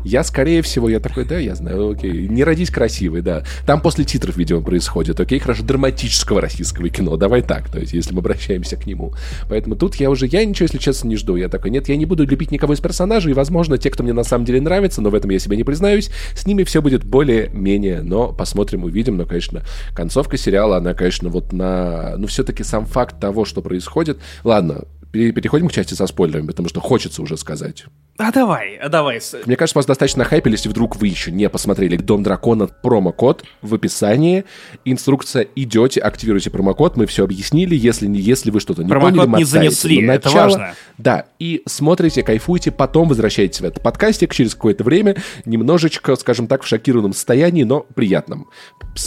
Я, скорее всего, я такой, да, я знаю, окей. Не родись красивый, да. Там после титров, видимо, происходит, окей, хорошо, драматического российского кино, давай так, то есть, если мы обращаемся к нему. Поэтому тут я уже, я ничего, если честно, не жду. Я такой, нет, я не буду любить никого из персонажей, и, возможно, те, кто мне на самом деле нравится, но в этом я себе не признаюсь, с ними все будет более-менее, но посмотрим, увидим, но, конечно, концовка сериала, она, конечно, вот на, ну, все-таки сам факт того, что происходит, ладно, переходим к части со спойлерами, потому что хочется уже сказать.
А давай, а давай.
Мне кажется, вас достаточно хайпили, если вдруг вы еще не посмотрели «Дом дракона» промокод в описании. Инструкция «Идете, активируйте промокод». Мы все объяснили. Если, не, если вы что-то не
Промокод
поняли,
не
мотайте
занесли,
на
это
начало.
важно.
Да, и смотрите, кайфуйте, потом возвращаетесь в этот подкастик через какое-то время, немножечко, скажем так, в шокированном состоянии, но приятном.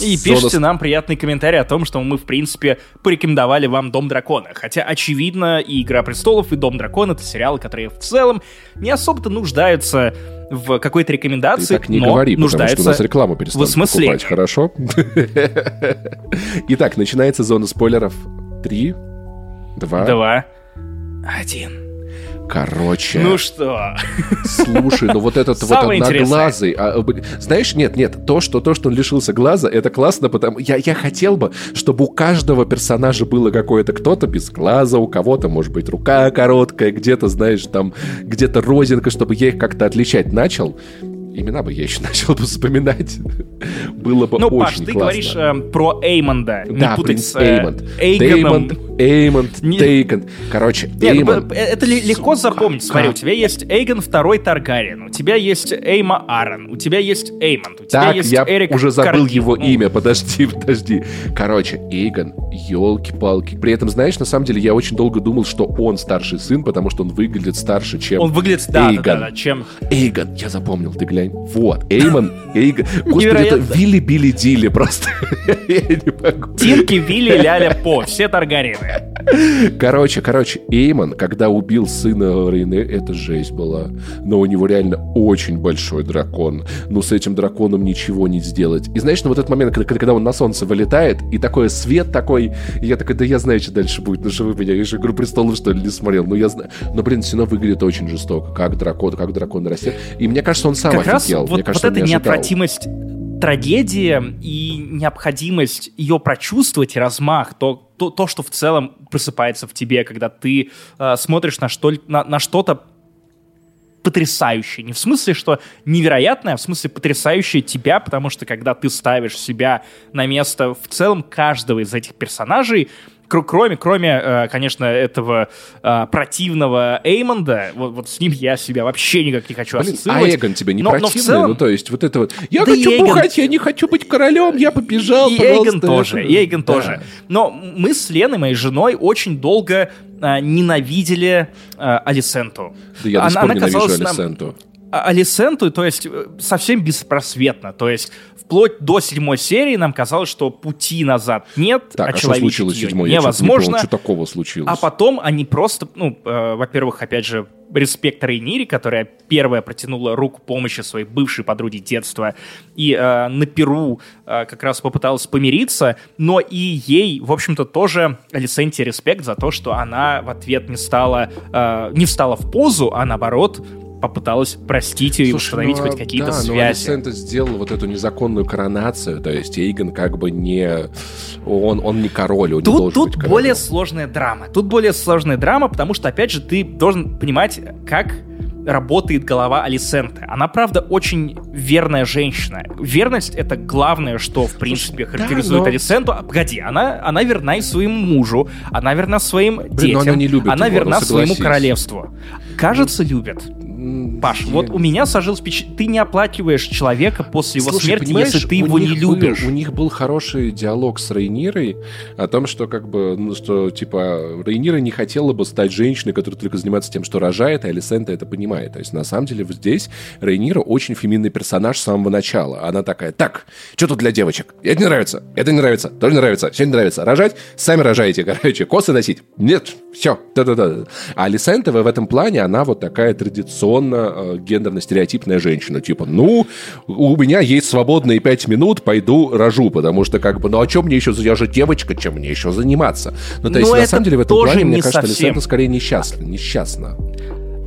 И
Зона
пишите нам приятный комментарий о том, что мы, в принципе, порекомендовали вам «Дом дракона». Хотя, очевидно, и «Игра престолов», и «Дом дракона» — это сериалы, которые в целом не особо-то нуждаются в какой-то
Ты
рекомендации,
так не
но
говори, потому что у
нуждаются
нас рекламу
осмыслении.
покупать, хорошо? Итак, начинается зона спойлеров. Три, два,
Два, один.
Короче.
Ну что?
Слушай, ну вот этот вот одноглазый. а, б- знаешь, нет, нет, то, что то, что он лишился глаза, это классно, потому я, я хотел бы, чтобы у каждого персонажа было какое-то кто-то без глаза, у кого-то, может быть, рука короткая, где-то, знаешь, там, где-то розинка, чтобы я их как-то отличать начал. Имена бы я еще начал бы вспоминать. Было бы
Ну,
очень
Паш, ты
классно.
говоришь э, про Эймонда. Не
да,
путать
принц
с э,
Эймонд.
Эйгоном.
Деймонд, Эймонд,
Не-
Тейкон. Короче,
Нет,
Эймонд.
ну, это легко запомнить. Смотри, у тебя есть Эйгон второй Таргариен, у тебя есть Эйма Аарон, у тебя есть Эймонд, у тебя
Так,
есть
я
Эрик
уже забыл
Кардин.
его
Ну,
имя. Подожди, подожди. Короче, Эйгон, елки-палки. При этом, знаешь, на самом деле я очень долго думал, что он старший сын, потому что он выглядит старше, чем
Он выглядит, да, да, да, да, чем...
Эйгон, я запомнил, ты глянь. Вот, Эймон, Эйгон. Господи, это
Невероятно.
Вилли Билли Дилли просто. Я не могу.
Тинки, Вилли, Ляля, По, все Таргариены.
Короче, короче, Эймон, когда убил сына Рейне, это жесть была. Но у него реально очень большой дракон. Ну, с этим драконом ничего не сделать. И знаешь, на вот этот момент, когда, когда он на солнце вылетает, и такой свет такой, и я такой, да я знаю, что дальше будет. Ну, что вы меня, я же «Игру престолов», что ли, не смотрел. Ну, я знаю. Но, блин, все равно выглядит очень жестоко. Как дракон, как дракон растет. И мне кажется, он сам
как
офигел.
Раз вот,
мне кажется,
вот эта неотвратимость трагедия и необходимость ее прочувствовать и размах, то, то, то что в целом просыпается в тебе, когда ты э, смотришь на, что, на, на что-то потрясающее. Не в смысле, что невероятное, а в смысле потрясающее тебя, потому что когда ты ставишь себя на место в целом каждого из этих персонажей, кроме, кроме, э, конечно, этого э, противного Эймонда, вот, вот с ним я себя вообще никак не хочу
Блин,
ассоциировать.
А Эгон тебе не
но,
противный?
Но целом...
Ну, то есть, вот это вот, я
Да
хочу
Эгон...
бухать, я не хочу быть королем, я побежал,
И
пожалуйста.
Тоже, и Эйгон
да.
тоже. Но мы с Леной, моей женой, очень долго а, ненавидели а, Алисенту.
Да я до сих пор ненавижу
казалась нам-
Алисенту.
А- то есть э, совсем беспросветно. То есть вплоть до седьмой серии нам казалось, что пути назад нет,
Так, а что
очеловечить
случилось седьмой? Я что-то не
невозможно.
понял, что такого случилось?
А потом они просто, ну, э, во-первых, опять же, респект Рейнири, которая первая протянула руку помощи своей бывшей подруге детства и э, на Перу э, как раз попыталась помириться, но и ей, в общем-то, тоже Алисенте респект за то, что она в ответ не стала, э, не встала в позу, а наоборот попыталась простить ее и
Слушай,
установить
ну,
хоть
а,
какие-то
да, но
связи.
Алисента сделал вот эту незаконную коронацию, то есть Эйгон как бы не... Он, он не король, он не
Тут,
должен
тут
быть
более сложная драма. Тут более сложная драма, потому что, опять же, ты должен понимать, как работает голова Алисенты. Она, правда, очень верная женщина. Верность — это главное, что, в принципе,
да,
характеризует
но-
Алисенту. А, погоди, она, она верна и своему мужу, она верна своим детям,
она не любит
она
его, ну,
верна своему
согласись.
королевству. Кажется, любит. Паш, вот у меня сложилось впечатление, ты не оплакиваешь человека после его
Слушай,
смерти, если ты его не
них был-
любишь.
у них был хороший диалог с Рейнирой о том, что как бы, ну, что типа Рейнира не хотела бы стать женщиной, которая только занимается тем, что рожает, и Алисента это понимает. То есть на самом деле вот здесь Рейнира очень феминный персонаж с самого начала. Она такая, так, что тут для девочек? Это не нравится, это не нравится, тоже не нравится, все не нравится. Рожать? Сами рожаете, короче. Косы носить? Нет, все, да-да-да. А Алисента в этом плане, она вот такая традиционно э, гендерно-стереотипная женщина. Типа, ну, у меня есть свободные пять минут, пойду рожу, потому что как бы, ну, о чем мне еще, я же девочка, чем мне еще заниматься? Ну, то есть, на самом деле, в этом плане, мне
не
кажется,
совсем.
Алисента скорее несчастна. Несчастна.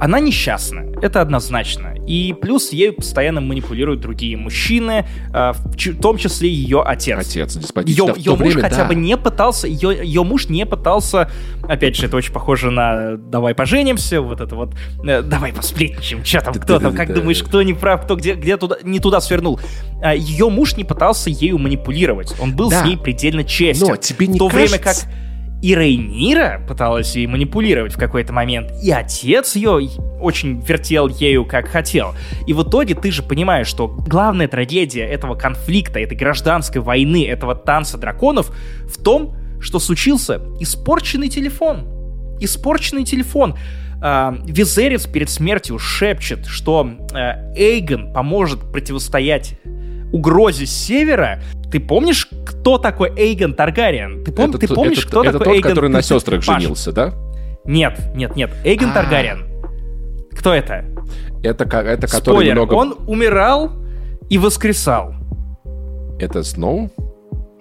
Она несчастна, это однозначно. И плюс ею постоянно манипулируют другие мужчины, э, в том числе ее отец.
Отец деспотичный.
Ее,
Да,
ее муж
время,
хотя
да.
бы не пытался, ее, ее муж не пытался, опять же, это очень похоже на «давай поженимся», вот это вот э, «давай посплетничаем», что там, кто там, как думаешь, кто не прав, кто где, где туда, не туда свернул. А, Ее муж не пытался ею манипулировать, он был
Да.
с ней предельно честен.
Но тебе не
в то время как
кажется-
и Рейнира пыталась ей манипулировать в какой-то момент, и отец ее очень вертел ею как хотел. И в итоге ты же понимаешь, что главная трагедия этого конфликта, этой гражданской войны, этого танца драконов в том, что случился испорченный телефон. Испорченный телефон. А, Визерис перед смертью шепчет, что э, Эйгон поможет противостоять угрозе с севера. Ты помнишь, кто такой Эйгон Таргариен? Ты, пом-
Это
ты помнишь,
это-
кто
это
такой
тот,
Эйгон?
который на сестрах
Паш,
женился, да?
Нет, нет, нет. Эйгон
А.
Таргариен. Кто это?
Это, это который
Спойлер.
много...
Он умирал и воскресал.
Это Сноу?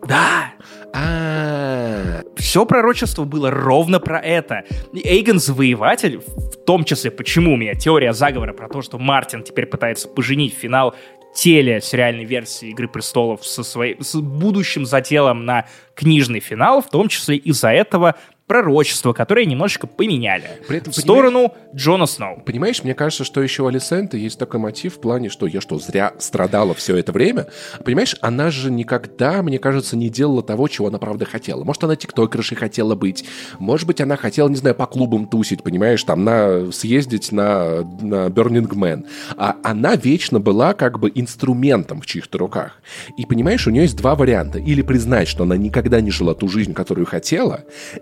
Да.
А,
Все пророчество было ровно про это. И Эйгон Завоеватель, в том числе, почему у меня теория заговора про то, что Мартин теперь пытается поженить финал телесериальной версии Игры престолов со своим с будущим заделом на книжный финал, в том числе из-за этого пророчества, которое немножечко поменяли
При этом,
в сторону Джона Сноу.
Понимаешь, мне кажется, что еще у Алисенты есть такой мотив в плане, что я что, зря страдала все это время? Понимаешь, она же никогда, мне кажется, не делала того, чего она правда хотела. Может, она тиктокершей хотела быть, может быть, она хотела, не знаю, по клубам тусить, понимаешь, там, на, съездить на, на Burning Man. А она вечно была как бы инструментом в чьих-то руках. И, понимаешь, у нее есть два варианта. Или признать, что она никогда не жила ту жизнь, которую хотела,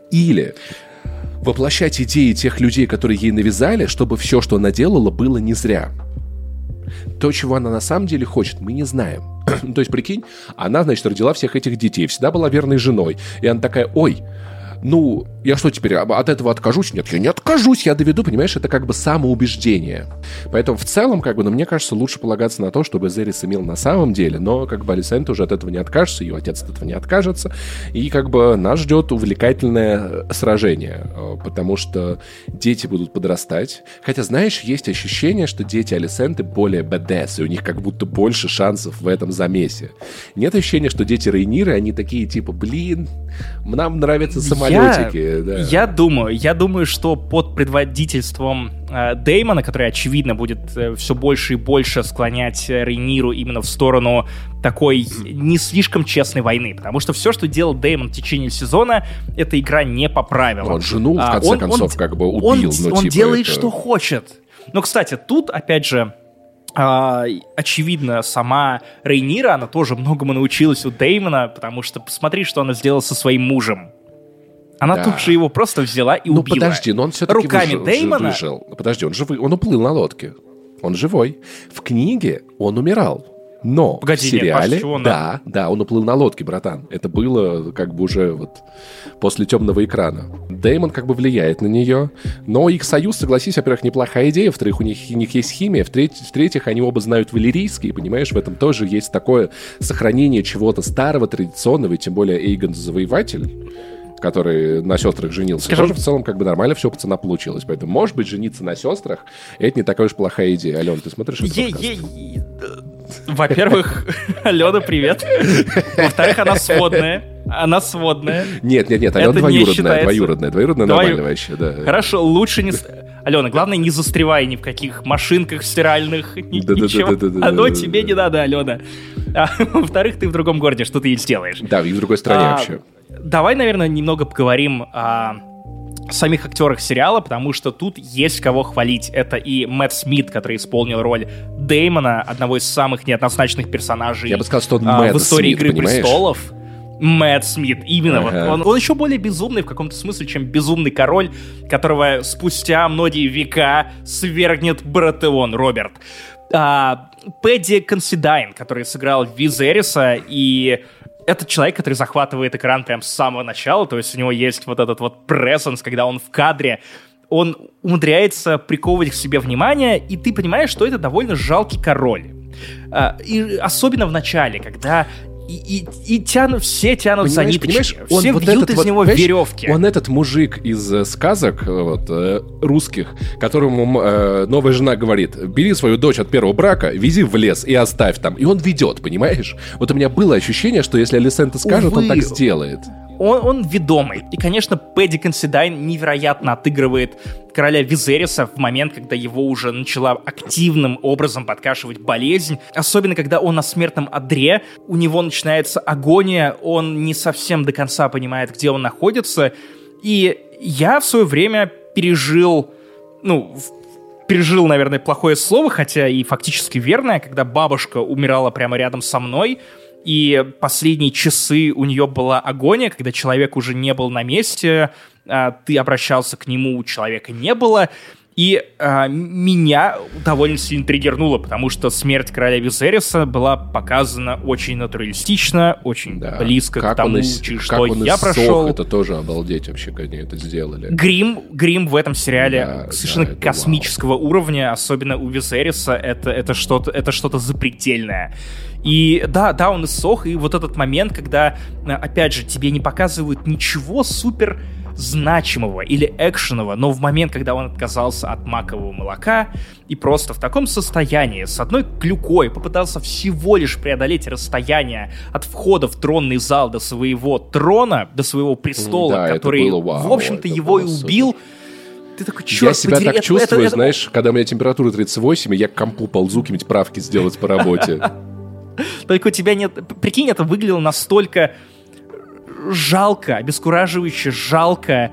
или воплощать идеи тех людей, которые ей навязали, чтобы все, что она делала, было не зря. То, чего она на самом деле хочет, мы не знаем. То есть, прикинь, она, значит, родила всех этих детей, всегда была верной женой. И она такая, ой, ну, я что теперь, от этого откажусь? Нет, я не откажусь, я доведу, понимаешь, это как бы самоубеждение. Поэтому в целом, как бы, ну, мне кажется, лучше полагаться на то, чтобы Зерис имел на самом деле, но как бы Алисента уже от этого не откажется, ее отец от этого не откажется, и как бы нас ждет увлекательное э, сражение, э, потому что дети будут подрастать. Хотя, знаешь, есть ощущение, что дети Алисенты более БДС, и у них как будто больше шансов в этом замесе. Нет ощущения, что дети Рейниры, они такие типа, блин, нам нравятся самолетики.
Я, да. я думаю, я думаю, что под предводительством э, Деймона, который, очевидно, будет э, все больше и больше склонять Рейниру именно в сторону такой не слишком честной войны, потому что все, что делал Деймон в течение сезона, эта игра не по правилам.
Он жену, в а, конце он, концов, он, как бы убил.
Он,
ну,
он
типа
делает,
это...
что хочет. Но, кстати, тут, опять же, а, очевидно, сама Рейнира, она тоже многому научилась у Деймона, потому что посмотри, что она сделала со своим мужем. Она да. тут же его просто взяла и
ну,
убила.
Ну подожди, но он все-таки
Руками выжил, Деймона...
выжил. Подожди, он живой, он уплыл на лодке. Он живой. В книге он умирал. Но Погоди, в сериале, нет, Паш, да, да, он уплыл на лодке, братан. Это было как бы уже вот после темного экрана. Дэймон как бы влияет на нее, но их союз, согласись, во-первых, неплохая идея, во-вторых, у них, у них есть химия, в-третьих, в-третьих, они оба знают валерийский, понимаешь, в этом тоже есть такое сохранение чего-то старого, традиционного, и тем более Эйгон Завоеватель который на сестрах женился, Скажем... тоже в целом как бы нормально все пацана получилось. Поэтому, может быть, жениться на сестрах — это не такая уж плохая идея. Ален, ты смотришь этот е-
во-первых, Алена, привет. Во-вторых, она сводная. Она сводная.
Нет, нет, нет, Алена двоюродная, двоюродная, двоюродная нормально вообще, да.
Хорошо, лучше не... Алена, главное, не застревай ни в каких машинках стиральных, ни, да, ничего. Да, да, да, Оно тебе не надо, Алена. А, во-вторых, ты в другом городе, что ты ей сделаешь?
Да, и в другой стране а, вообще.
Давай, наверное, немного поговорим о самих актерах сериала, потому что тут есть кого хвалить. Это и Мэтт Смит, который исполнил роль Дэймона, одного из самых неоднозначных персонажей
Я бы сказал, что он а,
в истории
Смит,
Игры
понимаешь?
престолов. Мэтт Смит, именно. Ага. Вот он, он еще более безумный в каком-то смысле, чем безумный король, которого спустя многие века свергнет Братеон Роберт. А, Пэдди Консидайн, который сыграл Визериса и это человек, который захватывает экран прям с самого начала, то есть у него есть вот этот вот presence, когда он в кадре, он умудряется приковывать к себе внимание, и ты понимаешь, что это довольно жалкий король. А, и особенно в начале, когда и, и, и тянут, все тянут за ниточки. Понимаешь, он все вот бьют из вот, него веревки.
Он этот мужик из э, сказок э, вот, э, русских, которому э, новая жена говорит, бери свою дочь от первого брака, вези в лес и оставь там. И он ведет, понимаешь? Вот у меня было ощущение, что если Алисента скажет, Увы. он так сделает
он, он ведомый. И, конечно, Пэдди Консидайн невероятно отыгрывает короля Визериса в момент, когда его уже начала активным образом подкашивать болезнь. Особенно, когда он на смертном одре, у него начинается агония, он не совсем до конца понимает, где он находится. И я в свое время пережил, ну, пережил, наверное, плохое слово, хотя и фактически верное, когда бабушка умирала прямо рядом со мной, и последние часы у нее была агония, когда человек уже не был на месте, а, ты обращался к нему, у человека не было, и э, меня довольно сильно триггернуло, потому что смерть короля Визериса была показана очень натуралистично, очень да. близко
как
к тому,
из,
через что я прошел.
Это тоже обалдеть вообще, как они это сделали.
Грим, грим в этом сериале да, совершенно да, космического вау. уровня, особенно у Визериса, это, это что-то это что-то запредельное. И да, да, он иссох, и вот этот момент, когда, опять же, тебе не показывают ничего супер значимого или экшенового, но в момент, когда он отказался от макового молока и просто в таком состоянии, с одной клюкой, попытался всего лишь преодолеть расстояние от входа в тронный зал до своего трона, до своего престола, да, который, было, вау, в общем-то, его и убил, ты такой, черт
Я себя подери, так это, чувствую, это, знаешь, это... когда у меня температура 38, и я к компу ползу какие-нибудь правки сделать по работе.
Только у тебя нет... Прикинь, это выглядело настолько жалко, обескураживающе жалко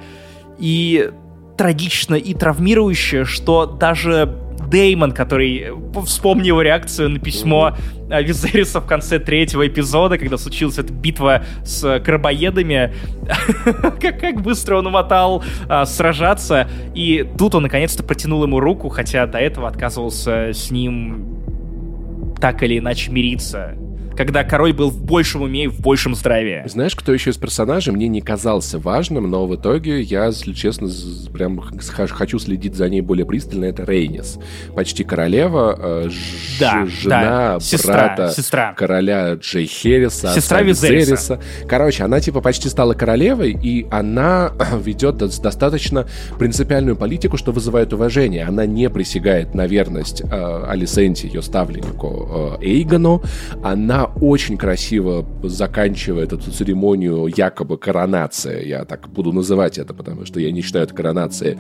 и трагично и травмирующе, что даже Деймон, который, вспомни его реакцию на письмо. Визериса в конце третьего эпизода, когда случилась эта битва с крабоедами, как, как быстро он умотал а, сражаться, и тут он наконец-то протянул ему руку, хотя до этого отказывался с ним так или иначе мириться. Когда король был в большем уме и в большем здравии.
Знаешь, кто еще из персонажей мне не казался важным, но в итоге я, если честно, прям хочу следить за ней более пристально, это Рейнис. Почти королева, э, да, жена да. Сестра, брата сестра. короля Джей Херриса,
сестра Визериса.
Короче, она типа почти стала королевой, и она ведет достаточно принципиальную политику, что вызывает уважение. Она не присягает на верность э, Алисенте, ее ставленнику э, Эйгону. Она очень красиво заканчивает эту церемонию якобы коронации. Я так буду называть это, потому что я не считаю это коронацией.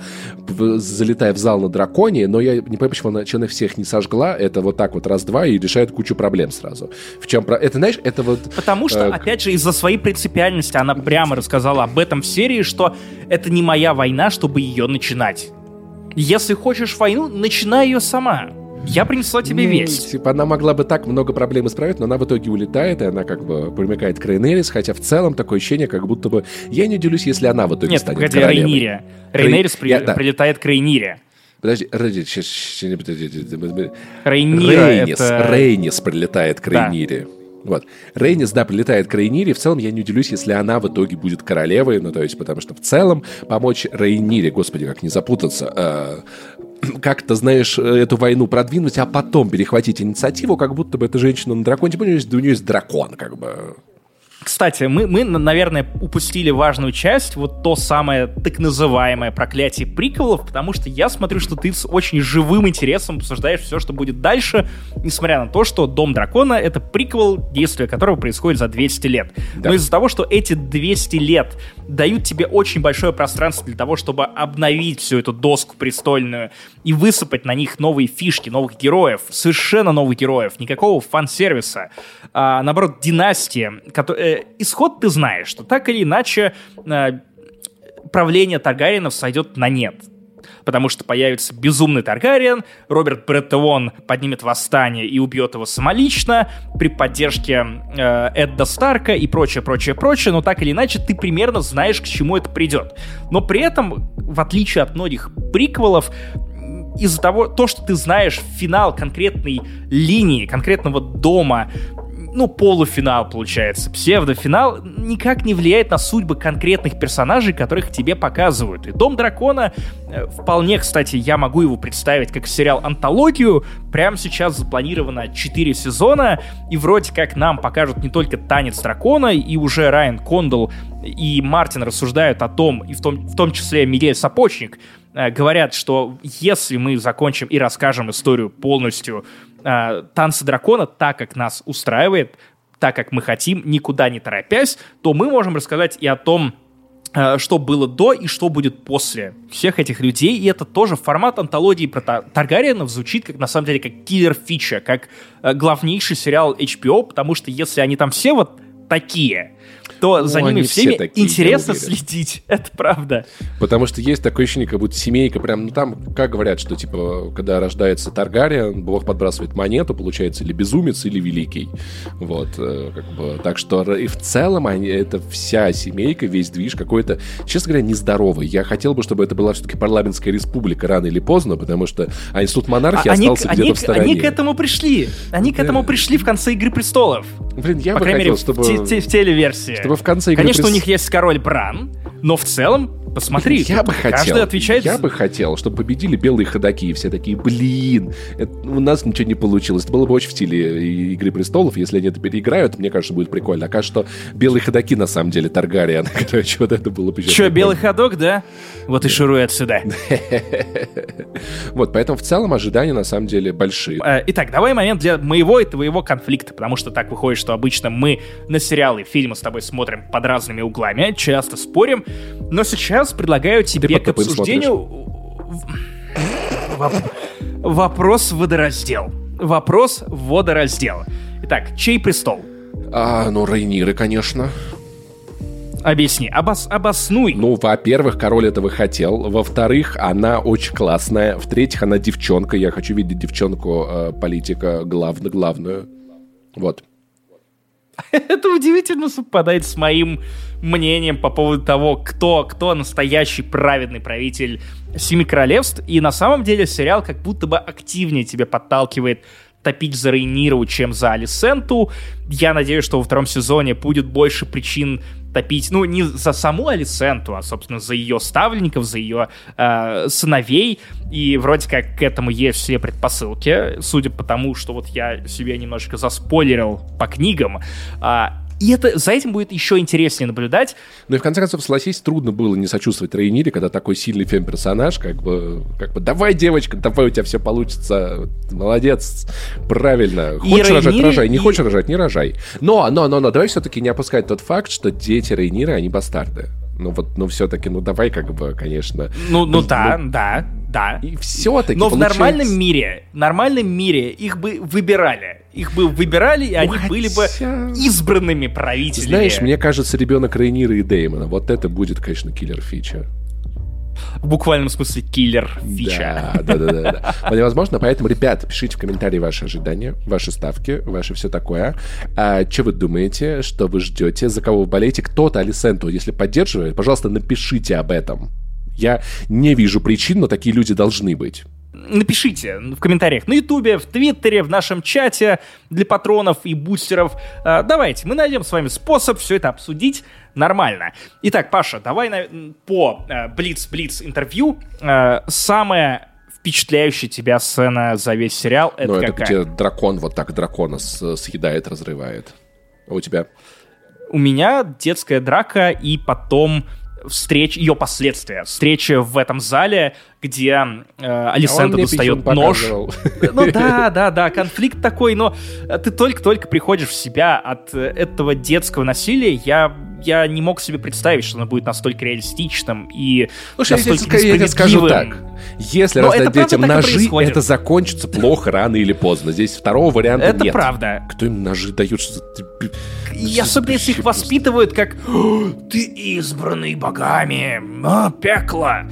Залетая в зал на драконе, но я не понимаю, почему она, она всех не сожгла. Это вот так вот раз-два и решает кучу проблем сразу. В чем про... Это, знаешь, это вот...
Потому что, э... опять же, из-за своей принципиальности она прямо рассказала об этом в серии, что это не моя война, чтобы ее начинать. Если хочешь войну, начинай ее сама. Я принесла тебе ну, весть.
Типа, она могла бы так много проблем исправить, но она в итоге улетает, и она как бы примыкает к Рейнерис, хотя в целом такое ощущение, как будто бы... Я не удивлюсь, если она в итоге
Нет,
станет
погоди, королевой. Рейнире. Рейнерис при... Я, да. прилетает к Рейнире.
Подожди, подожди, сейчас.
Рейнира
Рейнис,
это...
Рейнис прилетает к Рейнире. Да. Вот. Рейнис, да, прилетает к Рейнире. В целом я не удивлюсь, если она в итоге будет королевой. Ну, то есть, потому что в целом помочь Рейнире, господи, как не запутаться, э, как-то, знаешь, эту войну продвинуть, а потом перехватить инициативу, как будто бы эта женщина на драконе, типа у нее есть, у нее есть дракон, как бы.
Кстати, мы, мы, наверное, упустили важную часть, вот то самое так называемое проклятие приколов, потому что я смотрю, что ты с очень живым интересом обсуждаешь все, что будет дальше, несмотря на то, что Дом Дракона — это приквел, действие которого происходит за 200 лет. Да. Но из-за того, что эти 200 лет дают тебе очень большое пространство для того, чтобы обновить всю эту доску престольную и высыпать на них новые фишки, новых героев, совершенно новых героев, никакого фан-сервиса, а, наоборот, династия, которая исход ты знаешь, что так или иначе э, правление Таргариенов сойдет на нет. Потому что появится безумный Таргариен, Роберт Бреттеон поднимет восстание и убьет его самолично при поддержке э, Эдда Старка и прочее, прочее, прочее, но так или иначе ты примерно знаешь, к чему это придет. Но при этом, в отличие от многих приквелов, из-за того, то, что ты знаешь финал конкретной линии, конкретного дома, ну, полуфинал получается, псевдофинал, никак не влияет на судьбы конкретных персонажей, которых тебе показывают. И «Дом дракона» э, вполне, кстати, я могу его представить как сериал-антологию. Прямо сейчас запланировано 4 сезона, и вроде как нам покажут не только «Танец дракона», и уже Райан Кондл и Мартин рассуждают о том, и в том, в том числе Мигель Сапочник, э, говорят, что если мы закончим и расскажем историю полностью э, танцы дракона так, как нас устраивает, так, как мы хотим, никуда не торопясь, то мы можем рассказать и о том, э, что было до и что будет после всех этих людей. И это тоже формат антологии про Таргариенов звучит как, на самом деле, как киллер-фича, как э, главнейший сериал HBO, потому что если они там все вот такие, то ну, за ними всеми все интересно следить. Это правда.
Потому что есть такое ощущение, как будто семейка прям, ну там, как говорят, что типа, когда рождается Таргариен, бог подбрасывает монету, получается или безумец, или великий. Вот, э, как бы, так что и в целом они, это вся семейка, весь движ какой-то, честно говоря, нездоровый. Я хотел бы, чтобы это была все-таки парламентская республика рано или поздно, потому что а институт монархии а, остался где-то в стороне.
Они к этому пришли. Они к этому пришли в конце «Игры престолов».
Блин, я По бы хотел, мере, чтобы...
в, в телеверсии.
Чтобы в конце
игры... Конечно, прис... у них есть король Бран, но в целом Посмотри,
я бы хотел,
каждый отвечает...
Я бы хотел, чтобы победили белые ходаки, и все такие, блин, это, у нас ничего не получилось. Это было бы очень в стиле Игры Престолов, если они это переиграют, мне кажется, будет прикольно. А кажется, что белые ходаки на самом деле Таргариен. Короче, вот это было бы
Че, белый ходок, да? Вот и шуруй отсюда.
Вот, поэтому в целом ожидания на самом деле большие.
Э, итак, давай момент для моего и твоего конфликта, потому что так выходит, что обычно мы на сериалы фильмы с тобой смотрим под разными углами, часто спорим, но сейчас раз предлагаю тебе к обсуждению... Вопрос водораздел. Вопрос водораздел. Итак, чей престол?
А, ну, Рейниры, конечно.
Объясни, обос, обоснуй.
Ну, во-первых, король этого хотел. Во-вторых, она очень классная. В-третьих, она девчонка. Я хочу видеть девчонку э, политика главную, главную. Вот.
Это удивительно совпадает с моим мнением по поводу того, кто, кто настоящий праведный правитель Семи Королевств. И на самом деле сериал как будто бы активнее тебе подталкивает топить за Рейниру, чем за Алисенту. Я надеюсь, что во втором сезоне будет больше причин топить, ну, не за саму Алисенту, а, собственно, за ее ставленников, за ее э, сыновей. И вроде как к этому есть все предпосылки, судя по тому, что вот я себе немножко заспойлерил по книгам. Э, и это, за этим будет еще интереснее наблюдать.
Ну и в конце концов, согласись, трудно было не сочувствовать Рейнире, когда такой сильный фем-персонаж, как бы, как бы, давай, девочка, давай, у тебя все получится, молодец, правильно. Хочешь и рожать, Рейнире, рожай, не и... хочешь рожать, не рожай. Но, но, но, но, давай все-таки не опускать тот факт, что дети Рейнира, они бастарды. Ну вот, ну все-таки, ну давай как бы, конечно.
Ну, ну, ну да, ну, да, да.
И все-таки
Но получается... в нормальном мире, в нормальном мире их бы выбирали. Их бы выбирали, и они хотя... были бы избранными правителями.
Знаешь, мне кажется, ребенок Рейнира и Деймона, вот это будет, конечно, киллер-фича
в буквальном смысле киллер фича.
Да, да, да, да. Вполне возможно, поэтому, ребят, пишите в комментарии ваши ожидания, ваши ставки, ваше все такое. А, что вы думаете, что вы ждете, за кого вы болеете? Кто-то Алисенту, если поддерживает, пожалуйста, напишите об этом. Я не вижу причин, но такие люди должны быть
напишите в комментариях на Ютубе, в Твиттере, в нашем чате для патронов и бустеров. А, давайте, мы найдем с вами способ все это обсудить нормально. Итак, Паша, давай на, по Блиц-Блиц э, интервью э, самая впечатляющая тебя сцена за весь сериал это
Ну,
это
какая? где дракон вот так дракона съедает, разрывает. А у тебя?
У меня детская драка и потом встреч, ее последствия. Встреча в этом зале, где э, Алисента достает нож. Ну да, да, да, конфликт такой, но ты только-только приходишь в себя от э, этого детского насилия. Я, я не мог себе представить, что оно будет настолько реалистичным и Слушай, настолько я тебе скажу так.
Если но раздать детям ножи, это закончится плохо рано или поздно. Здесь второго варианта
это
нет.
Это правда.
Кто им ножи дает? Что
и особенно если их воспитывают как «Ты избранный богами, а, пекло!»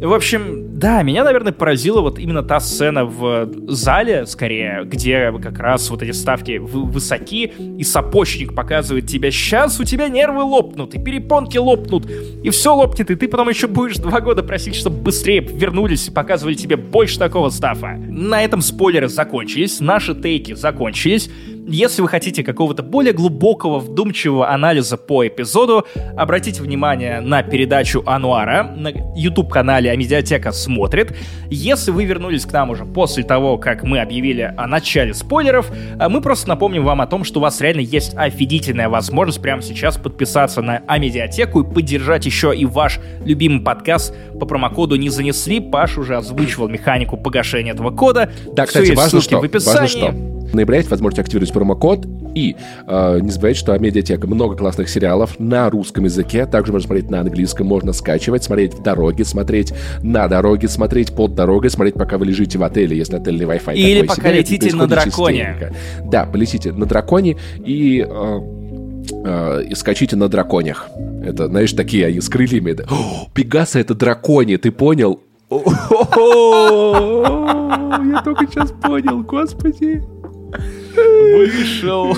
В общем, да, меня, наверное, поразила вот именно та сцена в зале, скорее, где как раз вот эти ставки высоки, и сапожник показывает тебе, сейчас у тебя нервы лопнут, и перепонки лопнут, и все лопнет, и ты потом еще будешь два года просить, чтобы быстрее вернулись и показывали тебе больше такого стафа. На этом спойлеры закончились, наши тейки закончились, если вы хотите какого-то более глубокого, вдумчивого анализа по эпизоду, обратите внимание на передачу Ануара на YouTube-канале Амедиатека смотрит. Если вы вернулись к нам уже после того, как мы объявили о начале спойлеров, э, мы просто напомним вам о том, что у вас реально есть офигительная возможность прямо сейчас подписаться на Амедиатеку и поддержать еще и ваш любимый подкаст по промокоду «Не занесли». Паш уже озвучивал механику погашения этого кода.
Да, кстати, важно что, в описании. важно что ноября есть возможность активировать промокод. И э, не забывайте, что Медиатека много классных сериалов на русском языке. Также можно смотреть на английском, можно скачивать, смотреть в дороге, смотреть на дороге, смотреть под дорогой, смотреть, пока вы лежите в отеле, если отельный Wi-Fi.
Или пока себе, летите на драконе.
Частенько. Да, полетите на драконе и... Э, э, и скачите на драконях. Это, знаешь, такие они с крыльями. О, Пегаса это дракони, ты понял? Я только сейчас понял, господи.
Вышел.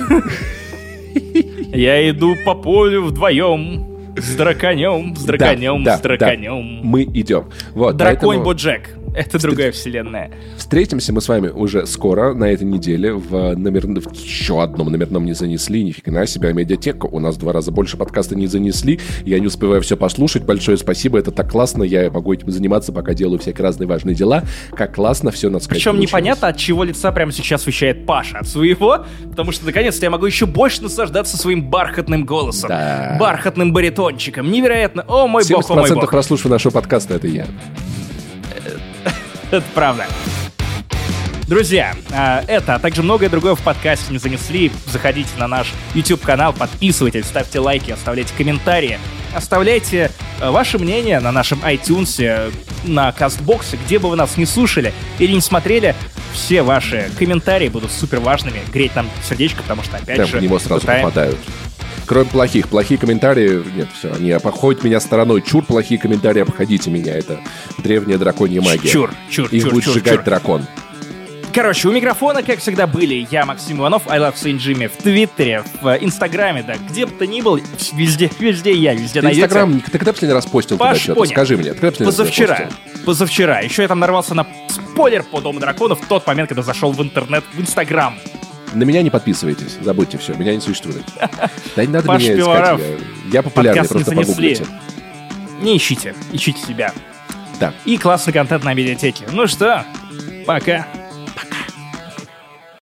Я иду по полю вдвоем. С драконем, с драконем, да, с драконем.
Да, Мы идем. Вот,
Драконь поэтому... Боджек. Это другая вселенная.
Встретимся мы с вами уже скоро, на этой неделе, в, номер... в еще одном номерном не занесли. Нифига себе, медиатека. У нас два раза больше подкаста не занесли. Я не успеваю все послушать. Большое спасибо, это так классно. Я могу этим заниматься, пока делаю всякие разные важные дела. Как классно все на
Причем получилось. непонятно, от чего лица прямо сейчас вещает Паша. От своего, потому что наконец-то я могу еще больше наслаждаться своим бархатным голосом. Да. Бархатным баритончиком. Невероятно. О мой бог, о мой бог.
прослушивания нашего подкаста это я.
Это правда. Друзья, а, это, а также многое другое в подкасте не занесли. Заходите на наш YouTube-канал, подписывайтесь, ставьте лайки, оставляйте комментарии. Оставляйте а, ваше мнение на нашем iTunes, на кастбоксе, где бы вы нас не слушали или не смотрели. Все ваши комментарии будут супер важными, греть нам сердечко, потому что, опять
да,
же,
в него сразу попадают. Кроме плохих. Плохие комментарии, нет, все, они обходят меня стороной. Чур, плохие комментарии, обходите меня. Это древняя драконья магия.
Чур, чур,
Их
чур,
будет
чур,
сжигать
чур.
дракон.
Короче, у микрофона, как всегда, были я, Максим Иванов, I Love Saint Jimmy, в Твиттере, в Инстаграме, да, где бы то ни был, везде, везде я, везде найдете.
Инстаграм, ты когда последний раз постил
Паш,
туда что-то? Скажи мне, ты
когда Позавчера, позавчера. Еще я там нарвался на спойлер по Дому драконов в тот момент, когда зашел в интернет, в Инстаграм.
На меня не подписывайтесь, забудьте все, меня не существует. Да не надо
Паш
меня искать, я, я популярный,
Подкаст не
просто
занесли.
погуглите.
Не ищите, ищите себя.
Да.
И классный контент на медиатеке. Ну что, пока.